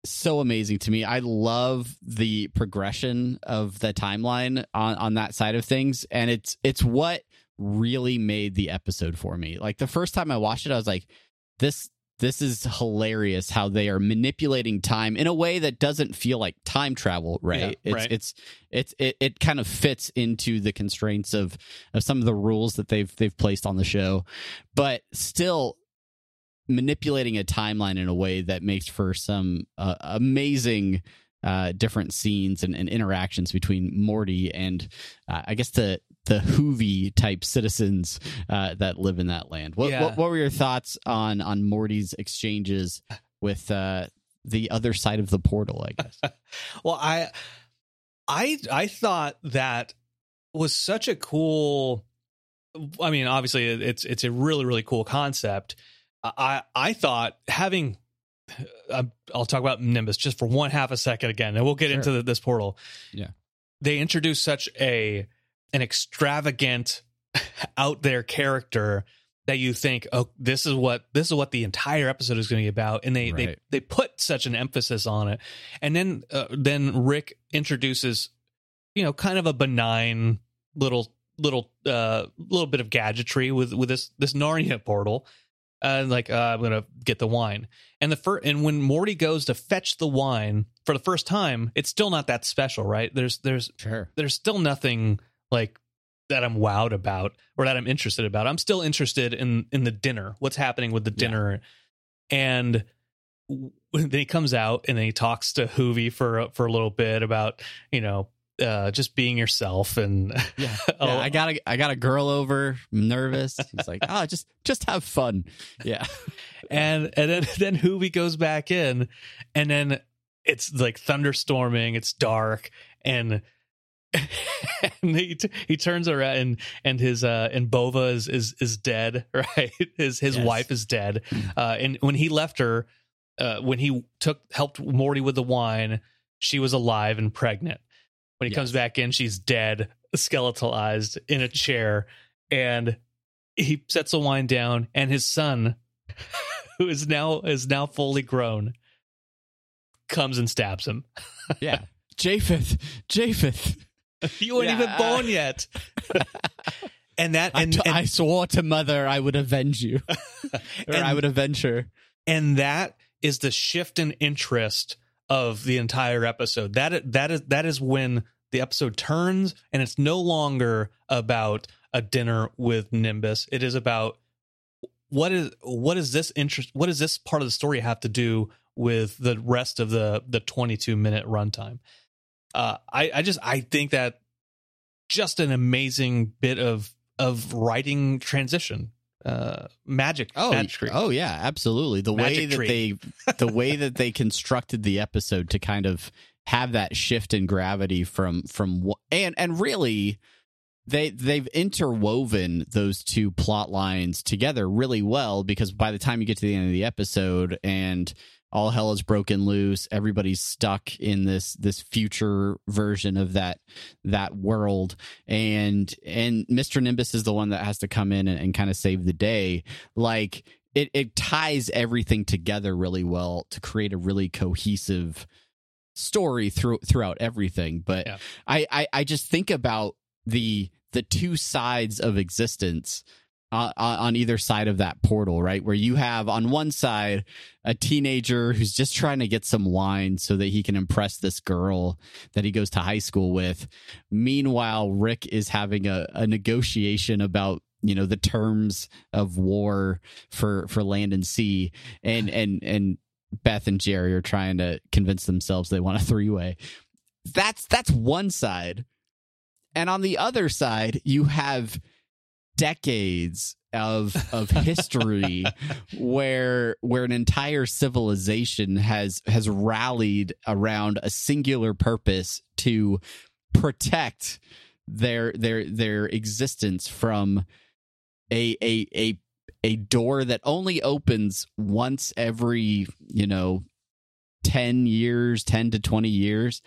so amazing to me. I love the progression of the timeline on on that side of things, and it's it's what really made the episode for me. Like the first time I watched it, I was like, this this is hilarious how they are manipulating time in a way that doesn't feel like time travel right Yeah, it's right. it's it's it, it kind of fits into the constraints of of some of the rules that they've they've placed on the show but still manipulating a timeline in a way that makes for some uh, amazing uh, different scenes and, and interactions between Morty and uh, I guess the the Hoovy type citizens uh, that live in that land. What, Yeah. what what were your thoughts on on Morty's exchanges with uh, the other side of the portal? I guess. well i i i thought that was such a cool i mean obviously it's it's a really really cool concept i i thought having uh, i'll talk about nimbus just for one half a second again and we'll get Sure. into the, this portal Yeah. they introduced such a an extravagant out there character that you think oh this is what this is what the entire episode is going to be about and they they they put such an emphasis on it and then uh, then rick introduces you know kind of a benign little little uh little bit of gadgetry with with this this narnia portal and like uh, i'm gonna get the wine and the first and when morty goes to fetch the wine for the first time it's still not that special right there's there's Sure. there's still nothing like that I'm wowed about or that I'm interested about. I'm still interested in in the dinner. What's happening with the Yeah. dinner? And w- then he comes out and then he talks to Hoovy for for a little bit about you know uh, just being yourself and Yeah. Oh, I got a I got a girl over. I'm nervous. He's like, oh, just just have fun. Yeah. and and then then Hoovy goes back in, and then it's like thunderstorming. It's dark, and and he t- he turns around and and his uh and Bova is is is dead. Right, his his Yes. wife is dead. Uh, and when he left her, uh, when he took helped Morty with the wine, she was alive and pregnant. When he Yes. comes back in, she's dead, skeletalized in a chair, and he sets the wine down, and his son, who is now is now fully grown, comes and stabs him. Yeah. Japheth. Japheth. You weren't Yeah. even born yet. and that and, t- and, I swore to mother I would avenge you. or And- I would avenge her. and that is the shift in interest of the entire episode. That that is that is when the episode turns and it's no longer about a dinner with Nimbus. It is about what is what is this interest what does this part of the story have to do with the rest of the the 22 minute runtime. Uh I I just I think that just an amazing bit of of writing transition. Uh magic Oh, magic oh yeah, absolutely. The way that tree. they the way that they constructed the episode to kind of have that shift in gravity from from and and really they they've interwoven those two plot lines together really well because by the time you get to the end of the episode and all hell is broken loose. Everybody's stuck in this this future version of that that world. And and mr nimbus is the one that has to come in and, and kind of save the day. Like it, it ties everything together really well to create a really cohesive story through throughout everything. But Yeah. I, I i just think about the the two sides of existence uh, on on either side of that portal right? Where you have on one side a teenager who's just trying to get some wine so that he can impress this girl that he goes to high school with. Meanwhile rick is having a, a negotiation about you know the terms of war for for land and sea. And and and beth and jerry are trying to convince themselves they want a three-way. That's that's one side. And on the other side you have decades of of history where where an entire civilization has has rallied around a singular purpose to protect their their their existence from a a a a door that only opens once every you know 10 years 10 to 20 years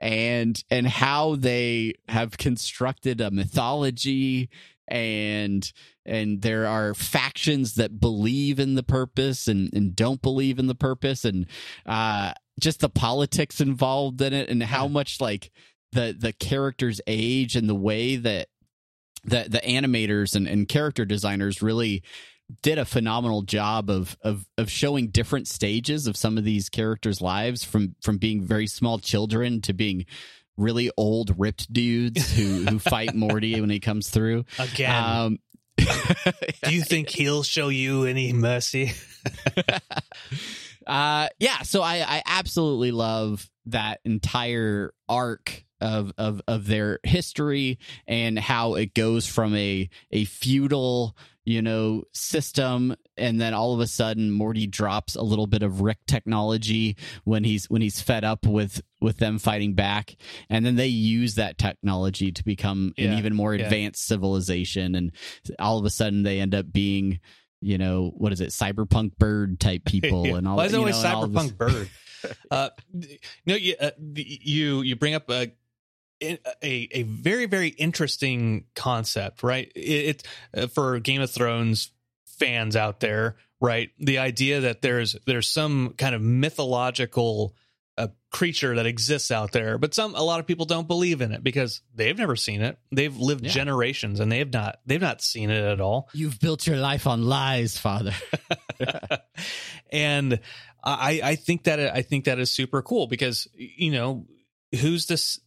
and and how they have constructed a mythology and and there are factions that believe in the purpose and, and don't believe in the purpose and uh just the politics involved in it and how much like the the characters age and the way that the the animators and, and character designers really did a phenomenal job of of of showing different stages of some of these characters' lives from from being very small children to being really old ripped dudes who who fight Morty when he comes through. Again, Um, do you think he'll show you any mercy? uh yeah so i i absolutely love that entire arc of of of their history and how it goes from a a feudal you know system and then all of a sudden morty drops a little bit of rick technology when he's when he's fed up with with them fighting back and then they use that technology to become an even more yeah. advanced civilization and all of a sudden they end up being you know what is it cyberpunk bird type people Yeah. and all Why is it always know, cyberpunk bird? uh, no, you, uh, you you bring up a, a a very very interesting concept, right? It, it uh, for Game of Thrones fans out there, right? The idea that there's there's some kind of mythological uh, creature that exists out there, but some a lot of people don't believe in it because they've never seen it. They've lived Yeah. generations and they have not they've not seen it at all. You've built your life on lies, father. and I, I think that I think that is super cool because you know who's this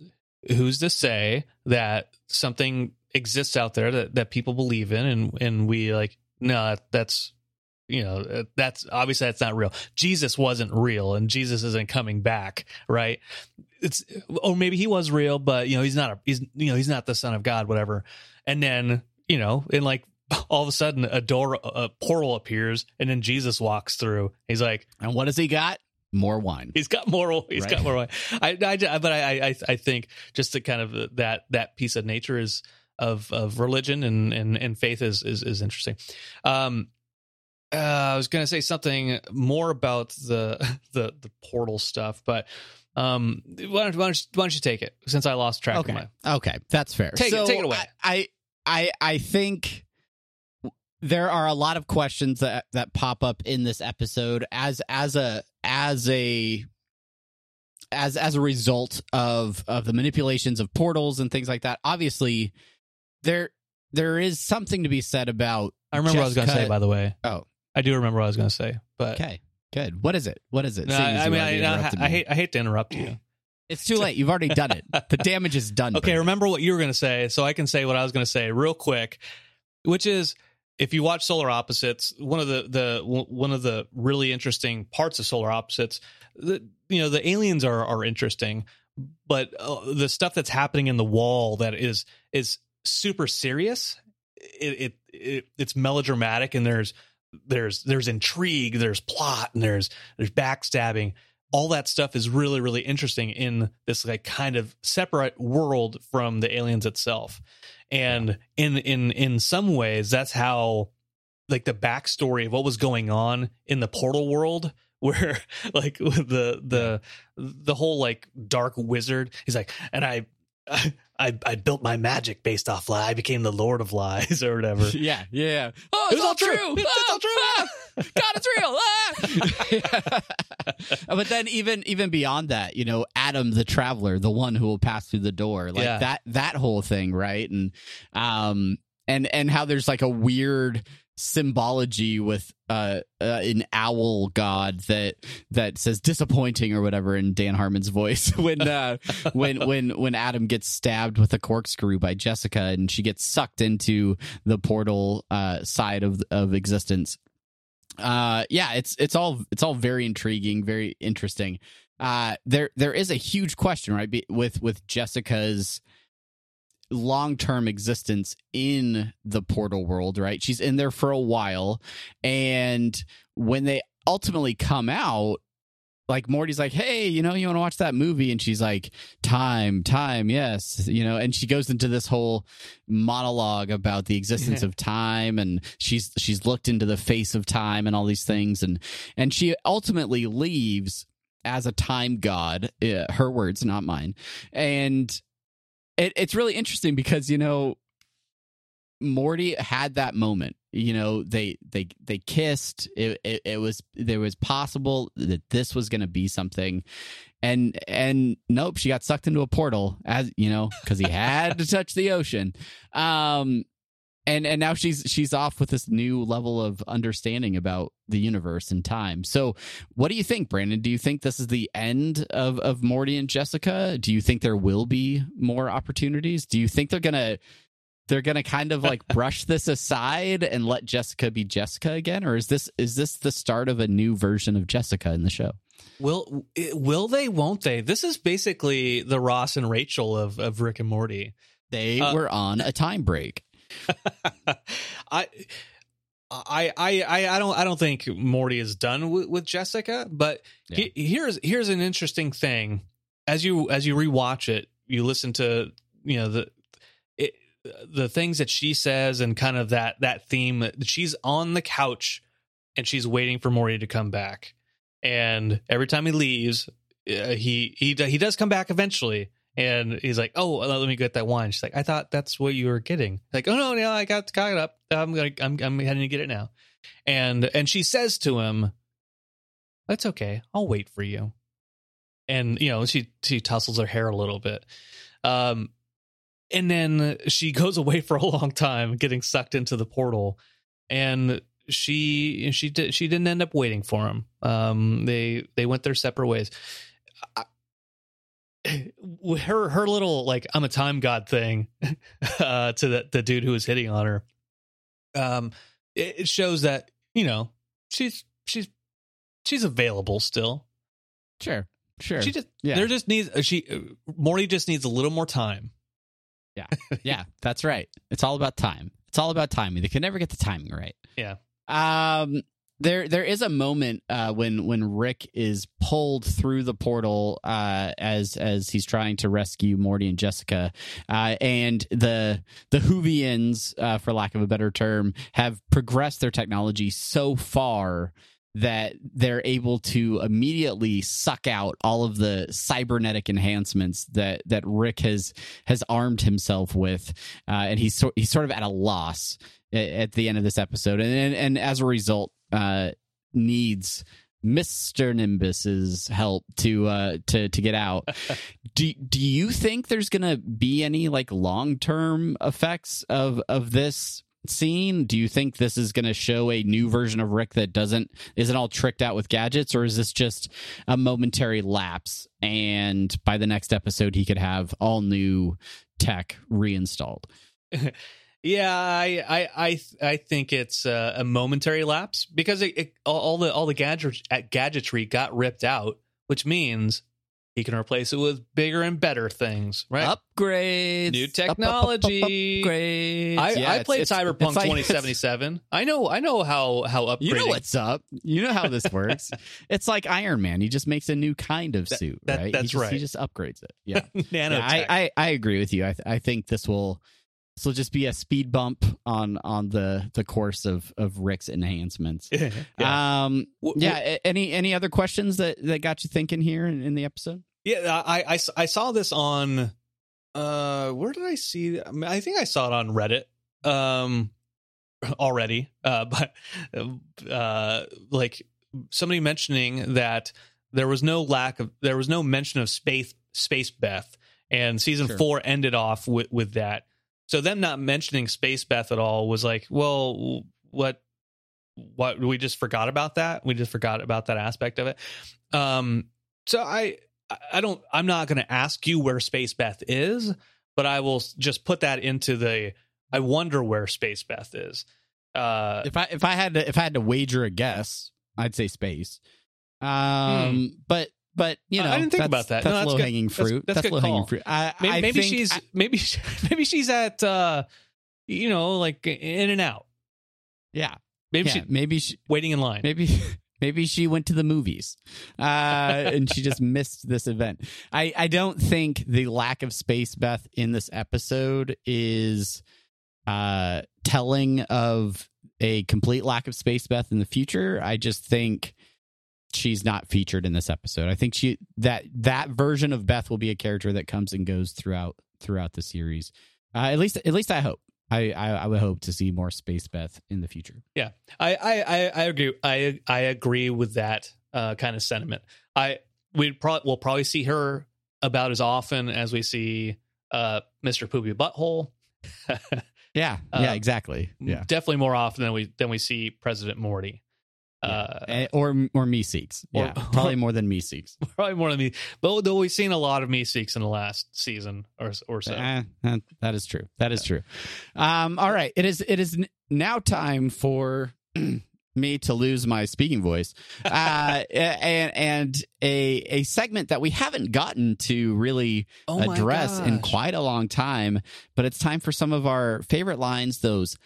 who's to say that something exists out there that, that people believe in and and we like no that's you know uh, that's obviously that's not real jesus wasn't real and jesus isn't coming back right it's or maybe he was real but you know he's not a he's you know he's not the son of god whatever and then you know in like all of a sudden a door a portal appears and then jesus walks through he's like and what has he got? More wine. He's got moral. He's Right. got moral. I, I, but I, I, I think just the kind of that that piece of nature is of of religion and and, and faith is is is interesting. Um, uh, I was going to say something more about the the the portal stuff, but um, why don't, why don't, you, why don't you take it since I lost track Okay. of my. Okay, that's fair. Take it- So take it away. I, I I think there are a lot of questions that that pop up in this episode as as a as a as as a result of of the manipulations of portals and things like that. Obviously, there there is something to be said about. I remember what I was going to say. By the way, Oh, I do remember what I was going to say, but okay, good. What is it? What is it? no, I, I mean, I, I hate I hate to interrupt you. It's too late. You've already done it. The damage is done. Okay, remember what you were going to say, so I can say what I was going to say real quick, which is if you watch Solar Opposites, one of the the one of the really interesting parts of Solar Opposites, the, you know, the aliens are are interesting, but uh, the stuff that's happening in the wall that is is super serious. It, it it it's melodramatic and there's there's there's intrigue, there's plot, and there's there's backstabbing all that stuff is really really interesting in this like kind of separate world from the aliens itself and in in in some ways that's how like the backstory of what was going on in the portal world where like with the the the whole like dark wizard he's like and i I, I built my magic based off lie. I became the Lord of Lies or whatever. Yeah, yeah. Oh, It it's was all all true. true. It's all true. Ah, God, it's real. Ah. but then even even beyond that, you know, Adam the traveler, the one who will pass through the door, like Yeah. that that whole thing, right? And um and and how there's like a weird symbology with uh, uh an owl god that that says disappointing or whatever in Dan Harmon's voice when uh when when when Adam gets stabbed with a corkscrew by Jessica and she gets sucked into the portal uh side of of existence. Uh yeah it's it's all it's all very intriguing very interesting. Uh there there is a huge question right with with jessica's long term existence in the portal world, right? She's in there for a while. And when they ultimately come out, like Morty's like, hey, you know, you want to watch that movie? And she's like, time, time, yes, you know. And she goes into this whole monologue about the existence of time, and she's she's looked into the face of time and all these things, and and she ultimately leaves as a time god. Uh, her words, not mine. And it, it's really interesting because you know Morty had that moment. You know, they they they kissed. It, it, it was there was possible that this was going to be something, and and nope, she got sucked into a portal as you know because he had to touch the ocean. Um, and and now she's she's off with this new level of understanding about the universe and time. So, what do you think, Brandon? Do you think this is the end of of Morty and Jessica? Do you think there will be more opportunities? Do you think they're gonna they're gonna kind of like brush this aside and let Jessica be Jessica again, or is this is this the start of a new version of Jessica in the show? Will will they? Won't they? This is basically the Ross and Rachel of of Rick and Morty. They uh, were on a time break. I. I, I I don't I don't think Morty is done with, with Jessica, but yeah. he, here's here's an interesting thing. As you as you rewatch it, you listen to you know the it, the things that she says and kind of that that theme. That she's on the couch and she's waiting for Morty to come back, and every time he leaves, uh, he he he does come back eventually, and he's like, "Oh, let me get that wine." She's like, "I thought that's what you were getting." Like, "Oh no, no, I got got it up. I'm gonna, I'm, I'm heading to get it now." And and she says to him, "That's okay. I'll wait for you." And you know, she she tussles her hair a little bit, um, and then she goes away for a long time, getting sucked into the portal, and she she did she didn't end up waiting for him. Um, they they went their separate ways. I, her her little like I'm a time god thing uh, to the the dude who was hitting on her. Um, it, it shows that you know she's she's she's available still. Sure, sure. She just yeah. there just needs uh, she uh, Morty just needs a little more time. Yeah, yeah, that's right. It's all about time. It's all about timing. They can never get the timing right. Yeah. Um, there there is a moment uh, when when Rick is pulled through the portal uh, as as he's trying to rescue Morty and Jessica, uh, and the the Whovians, uh, for lack of a better term, have progressed their technology so far that they're able to immediately suck out all of the cybernetic enhancements that that Rick has has armed himself with, uh, and he's so, he's sort of at a loss at the end of this episode, and and, and as a result, uh, needs Mr. Nimbus's help to uh to to get out. do do you think there's going to be any like long-term effects of of this scene? Do you think this is going to show a new version of Rick that doesn't isn't all tricked out with gadgets or is this just a momentary lapse and by the next episode he could have all new tech reinstalled? Yeah, I I I, I think it's uh, a momentary lapse because it, it, all the all the gadget, gadgetry got ripped out, which means he can replace it with bigger and better things, right? Upgrades, new technology, up, up, up, upgrades. I, yeah, I played it's, Cyberpunk it's like, 2077. I know, I know how how upgrading. You know what's up. You know how this works. it's like Iron Man. He just makes a new kind of suit, that, right? That's he just, right. He just upgrades it. Yeah, yeah I, I I agree with you. I I think this will so just be a speed bump on on the the course of of Rick's enhancements. yeah. Um, yeah. Any any other questions that that got you thinking here in, in the episode? Yeah, I, I I saw this on. Uh, where did I see? I think I saw it on Reddit. Um, already. Uh, but uh, like somebody mentioning that there was no lack of there was no mention of space space Beth, and season sure. four ended off with with that so them not mentioning Space Beth at all was like, well, what what we just forgot about that. We just forgot about that aspect of it. Um so I I don't I'm not going to ask you where Space Beth is, but I will just put that into the I wonder where Space Beth is. Uh if I if I had to if I had to wager a guess, I'd say space. Um hmm. but but you know, I didn't think that's- about that. That's No, that's low good. hanging That's- fruit. that's good low hanging fruit. I, Maybe, I maybe she's I- maybe maybe she's at uh, you know like in and out. yeah, Maybe yeah, she's maybe she, waiting in line. maybe maybe she went to the movies uh, and she just missed this event. I I don't think the lack of space Beth in this episode is uh telling of a complete lack of space Beth in the future. I just think she's not featured in this episode. I think she that that version of Beth will be a character that comes and goes throughout throughout the series. Uh, at least at least I hope. I, I I would hope to see more space Beth in the future. Yeah, I I I, I agree. I I agree with that uh, kind of sentiment. I we probably we'll probably see her about as often as we see uh, Mr. Poopy Butthole. Yeah, Uh, yeah, exactly. Yeah. definitely more often than we than we see President Morty. Uh, Eh, or or Meeseeks. or- Yeah, probably more than Meeseeks, probably more than me, but though we've seen a lot of Meeseeks in the last season or or so. Eh, eh, that is true. That is true. Um, all right, it is it is now time for me to lose my speaking voice, uh, and and a a segment that we haven't gotten to really Oh my address in quite a long time. But it's time for some of our favorite lines. Those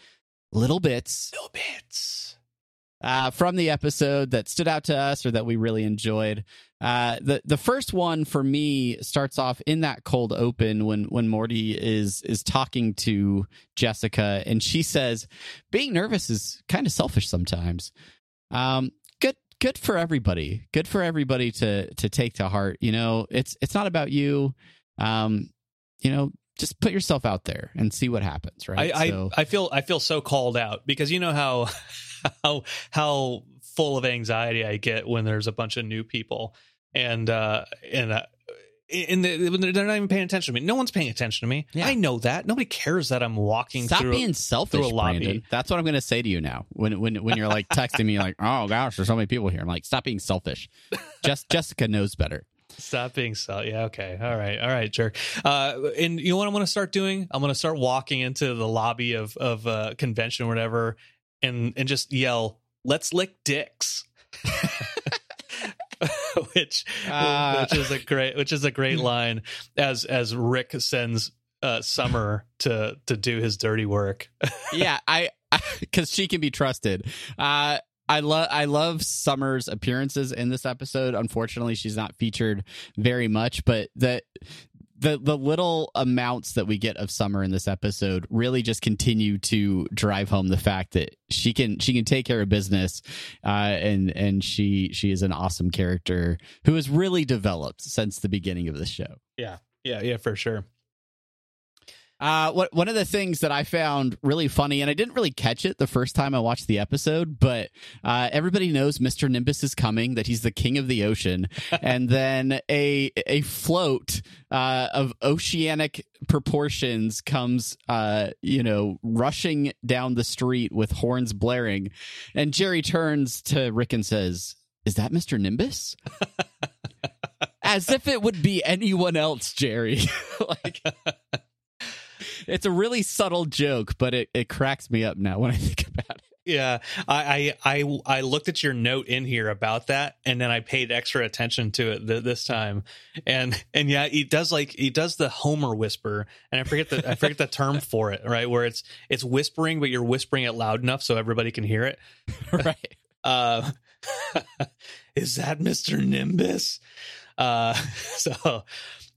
little bits little bits. Uh, from the episode that stood out to us or that we really enjoyed. Uh, the the first one for me starts off in that cold open when when Morty is is talking to Jessica and she says, "Being nervous is kind of selfish sometimes." Um, good good for everybody. Good for everybody to to take to heart. You know, it's it's not about you. Um, you know, just put yourself out there and see what happens. Right. I, So- I I feel I feel so called out because you know how how how full of anxiety I get when there's a bunch of new people and uh and uh, and they're not even paying attention to me. No one's paying attention to me. Yeah. I know that. Nobody cares that I'm walking Stop through. being selfish, through a lobby. Brandon. That's what I'm going to say to you now. When when when you're like texting me like, "Oh gosh, there's so many people here." I'm like, "Stop being selfish." Just Jessica knows better. Stop being so. Yeah. Okay. All right. All right, jerk. Uh, and you know what I'm going to start doing? I'm going to start walking into the lobby of of a convention or whatever, and and just yell, "Let's lick dicks." which Uh. which is a great which is a great line as as Rick sends uh Summer to to do his dirty work. yeah, I because she can be trusted. Uh, I love I love Summer's appearances in this episode. Unfortunately, she's not featured very much, but the the the little amounts that we get of Summer in this episode really just continue to drive home the fact that she can she can take care of business, uh, and and she she is an awesome character who has really developed since the beginning of the show. Yeah, yeah, yeah, for sure. Uh, what one of the things that I found really funny, and I didn't really catch it the first time I watched the episode, but uh, everybody knows Mr. Nimbus is coming, that he's the king of the ocean, and then a a float uh, of oceanic proportions comes, uh, you know, rushing down the street with horns blaring, and Jerry turns to Rick and says, "Is that Mr. Nimbus?" As if it would be anyone else, Jerry. like it's a really subtle joke, but it, it cracks me up now when I think about it. Yeah, I, I I I looked at your note in here about that, and then I paid extra attention to it th- this time, and and yeah, he does like he does the Homer whisper, and I forget the I forget the term for it, right? Where it's it's whispering, but you're whispering it loud enough so everybody can hear it. Right. Uh, is that Mister Nimbus? Uh, so,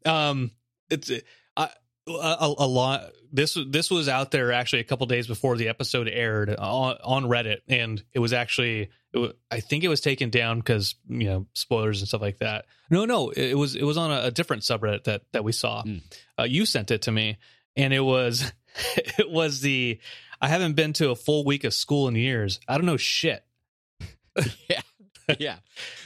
um, it's I, a, a, lot. This this was out there actually a couple days before the episode aired on, on Reddit, and it was actually it was, I think it was taken down because you know spoilers and stuff like that. No, no, it was it was on a, a different subreddit that that we saw. Mm. Uh, you sent it to me, and it was it was the I haven't been to a full week of school in years. I don't know shit. Yeah, yeah.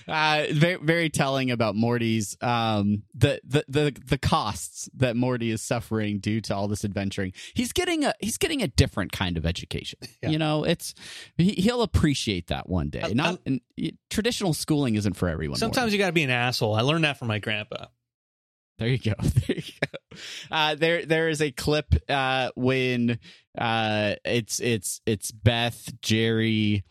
Uh, very, very telling about Morty's um the, the the the costs that Morty is suffering due to all this adventuring. He's getting a he's getting a different kind of education. Yeah. You know, it's he, he'll appreciate that one day. I- Not and, y- traditional schooling isn't for everyone. Sometimes Morty. you got to be an asshole. I learned that from my grandpa. There you go. There you go. Uh, there, there is a clip uh, when uh, it's it's it's Beth, Jerry,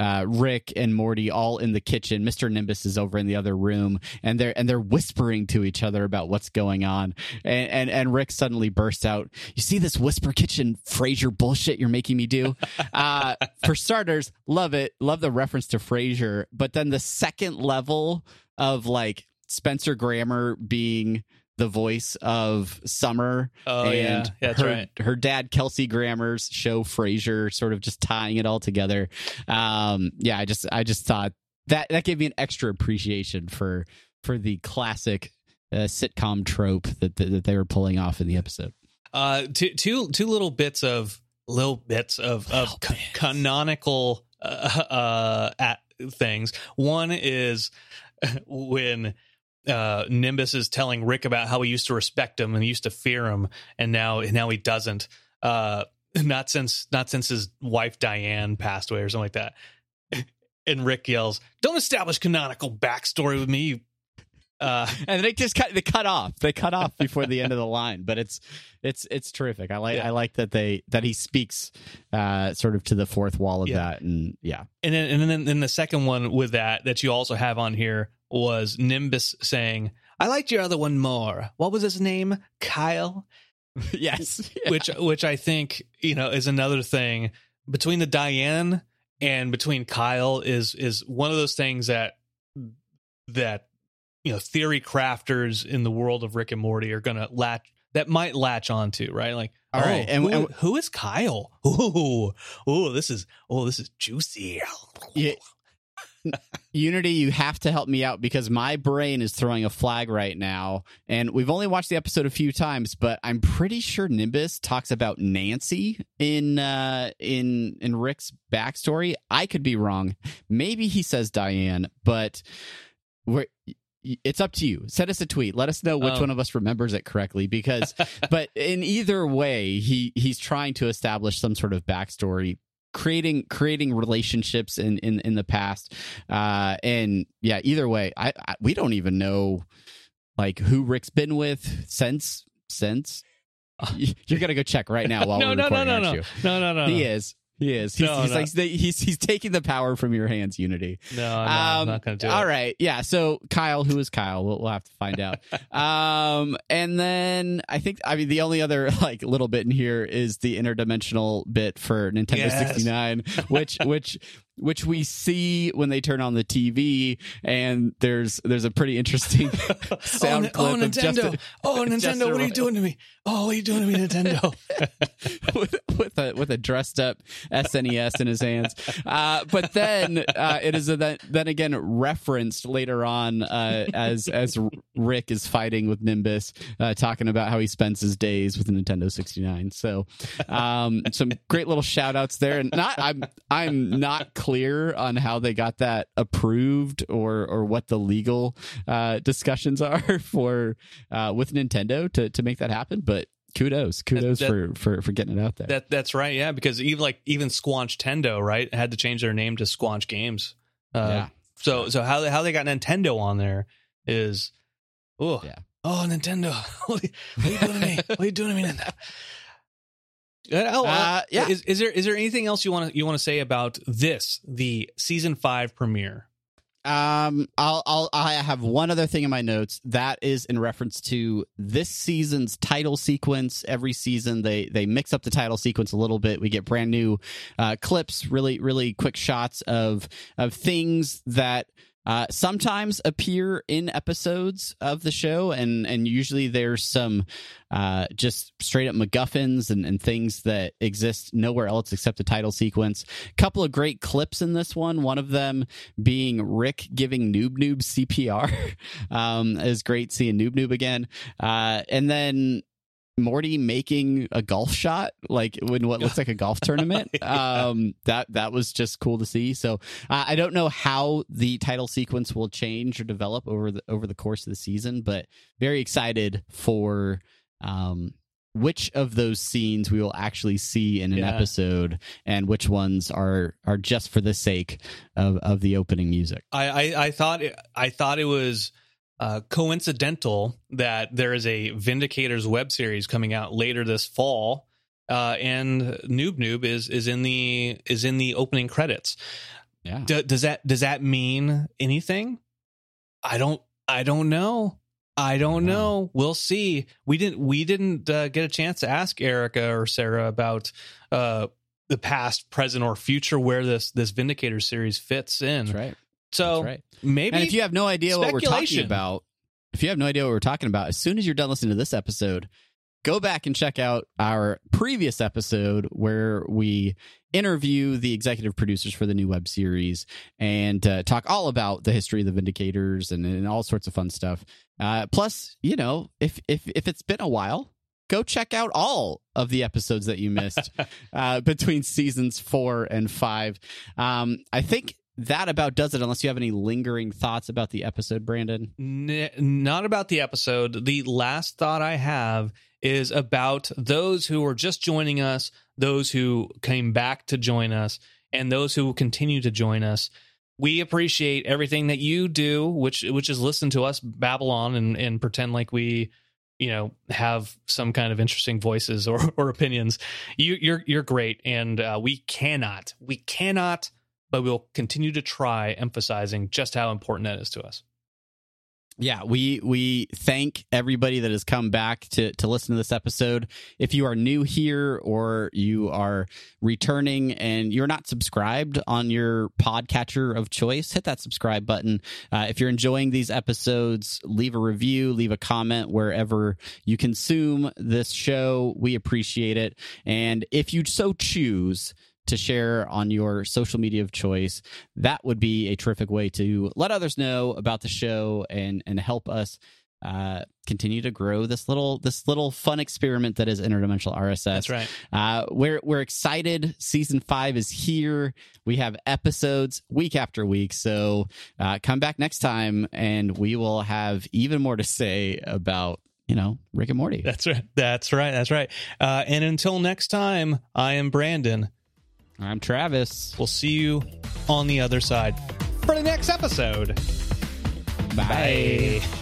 uh, Rick and Morty all in the kitchen. Mr. Nimbus is over in the other room, and they're and they're whispering to each other about what's going on. And and, and Rick suddenly bursts out, "You see this whisper kitchen Frasier bullshit you're making me do?" uh, for starters, love it, love the reference to Frasier. But then the second level of like Spencer Grammer being the voice of Summer. Oh and yeah, that's her, right. Her dad, Kelsey Grammer's show Frasier, sort of just tying it all together. Um, yeah, I just I just thought that that gave me an extra appreciation for for the classic uh, sitcom trope that, that that they were pulling off in the episode. Uh, two two two little bits of little bits of of ca- canonical uh, uh at things. One is when uh Nimbus is telling Rick about how he used to respect him and he used to fear him and now now he doesn't. Uh not since not since his wife Diane passed away or something like that. And Rick yells, "Don't establish canonical backstory with me." you-" Uh and they just cut they cut off they cut off before the end of the line but it's it's it's terrific i like Yeah. i like that they that he speaks uh sort of to the fourth wall of Yeah. that and yeah and then and then then the second one with that that you also have on here was Nimbus saying, "I liked your other one more. What was his name? Kyle." yes Which which I think you know is another thing between the Diane and between Kyle is is one of those things that that you know theory crafters in the world of Rick and Morty are gonna latch that might latch onto right like All oh, right, and- who, and- who is Kyle ooh ooh this is oh this is juicy Yeah. Unity, you have to help me out because my brain is throwing a flag right now. And we've only watched the episode a few times, but I'm pretty sure Nimbus talks about Nancy in uh in in Rick's backstory. I could be wrong. Maybe he says Diane, but we're it's up to you. Send us a tweet. Let us know which Um. one of us remembers it correctly because but in either way, he he's trying to establish some sort of backstory creating creating relationships in in in the past. Uh and yeah either way I, I we don't even know like who rick's been with since since. You're gonna go check right now while no we're no no no aren't no. no no no he is he is he's, No, he's no. like he's he's taking the power from your hands unity No, no, I'm not going to do Um, all it. right. Yeah. So Kyle, who is Kyle? We'll, we'll have to find out. um, and then I think, I mean, the only other like little bit in here is the interdimensional bit for Nintendo Yes. 69, which, which, which we see when they turn on the TV, and there's there's a pretty interesting sound oh, clip oh, of Nintendo! Justin, oh, Nintendo! Justin What are you doing to me? Oh, what are you doing to me, Nintendo? with, with a with a dressed up SNES in his hands. Uh, but then uh, it is then then again referenced later on uh, as as Rick is fighting with Nimbus, uh, talking about how he spends his days with the Nintendo 69. So um, some great little shout outs there. And not I'm I'm not clear on how they got that approved or or what the legal uh, discussions are for uh, with Nintendo to to make that happen, but. Kudos, kudos that- for, for for getting it out there. that that's right. Yeah, because even like even Squanchtendo, right, had to change their name to Squanch Games. Uh, Yeah. So so how how they got Nintendo on there is, oh Yeah. oh Nintendo, what are you, what are you doing to me? What are you doing to me, Nintendo? Uh, oh, uh, Uh, yeah. Is, is there is there anything else you want to you want to say about this the season five premiere? Um, I'll, I'll, I have one other thing in my notes that is in reference to this season's title sequence. Every season, they they mix up the title sequence a little bit. We get brand new uh, clips, really, really quick shots of of things that. Uh, sometimes appear in episodes of the show, and and usually there's some uh, just straight up MacGuffins and, and things that exist nowhere else except the title sequence. A couple of great clips in this one. One of them being Rick giving Noob Noob CPR. um, is great seeing Noob Noob again. Uh, and then Morty making a golf shot, like in what looks like a golf tournament. Um, that that was just cool to see. So uh, I don't know how the title sequence will change or develop over the over the course of the season, but very excited for um, which of those scenes we will actually see in an Yeah. episode, and which ones are are just for the sake of of the opening music. I, I, I thought it, I thought it was uh, coincidental that there is a Vindicators web series coming out later this fall, uh, and Noob Noob is is in the is in the opening credits. Yeah. D- does that does that mean anything? I don't I don't know. I don't Wow. know. We'll see. We didn't we didn't uh, get a chance to ask Erica or Sarah about uh the past, present, or future where this this Vindicator series fits in. That's right. So right. maybe And if you have no idea what we're talking about, if you have no idea what we're talking about, as soon as you're done listening to this episode, go back and check out our previous episode where we interview the executive producers for the new web series and uh, talk all about the history of the Vindicators and, and all sorts of fun stuff. Uh, plus, you know, if if if it's been a while. Go check out all of the episodes that you missed uh, between seasons four and five. Um, I think that about does it. Unless you have any lingering thoughts about the episode, Brandon. N- not about the episode. The last thought I have is about those who are just joining us, those who came back to join us, and those who will continue to join us. We appreciate everything that you do, which which is listen to us babble on and, and pretend like we, you know, have some kind of interesting voices or, or opinions. You, you're you're great, and uh, we cannot we cannot, but we'll continue to try emphasizing just how important that is to us. Yeah, we we thank everybody that has come back to to listen to this episode. If you are new here or you are returning and you're not subscribed on your podcatcher of choice, hit that subscribe button. Uh, if you're enjoying these episodes, leave a review, leave a comment wherever you consume this show. We appreciate it. And if you so choose to share on your social media of choice, that would be a terrific way to let others know about the show and and help us uh, continue to grow this little this little fun experiment that is interdimensional RSS. That's right. Uh, we're we're excited. Season five is here. We have episodes week after week. So uh, come back next time, and we will have even more to say about you know Rick and Morty. That's right. That's right. That's right. Uh, and until next time, I am Brandon. I'm Travis. We'll see you on the other side for the next episode. Bye. Bye.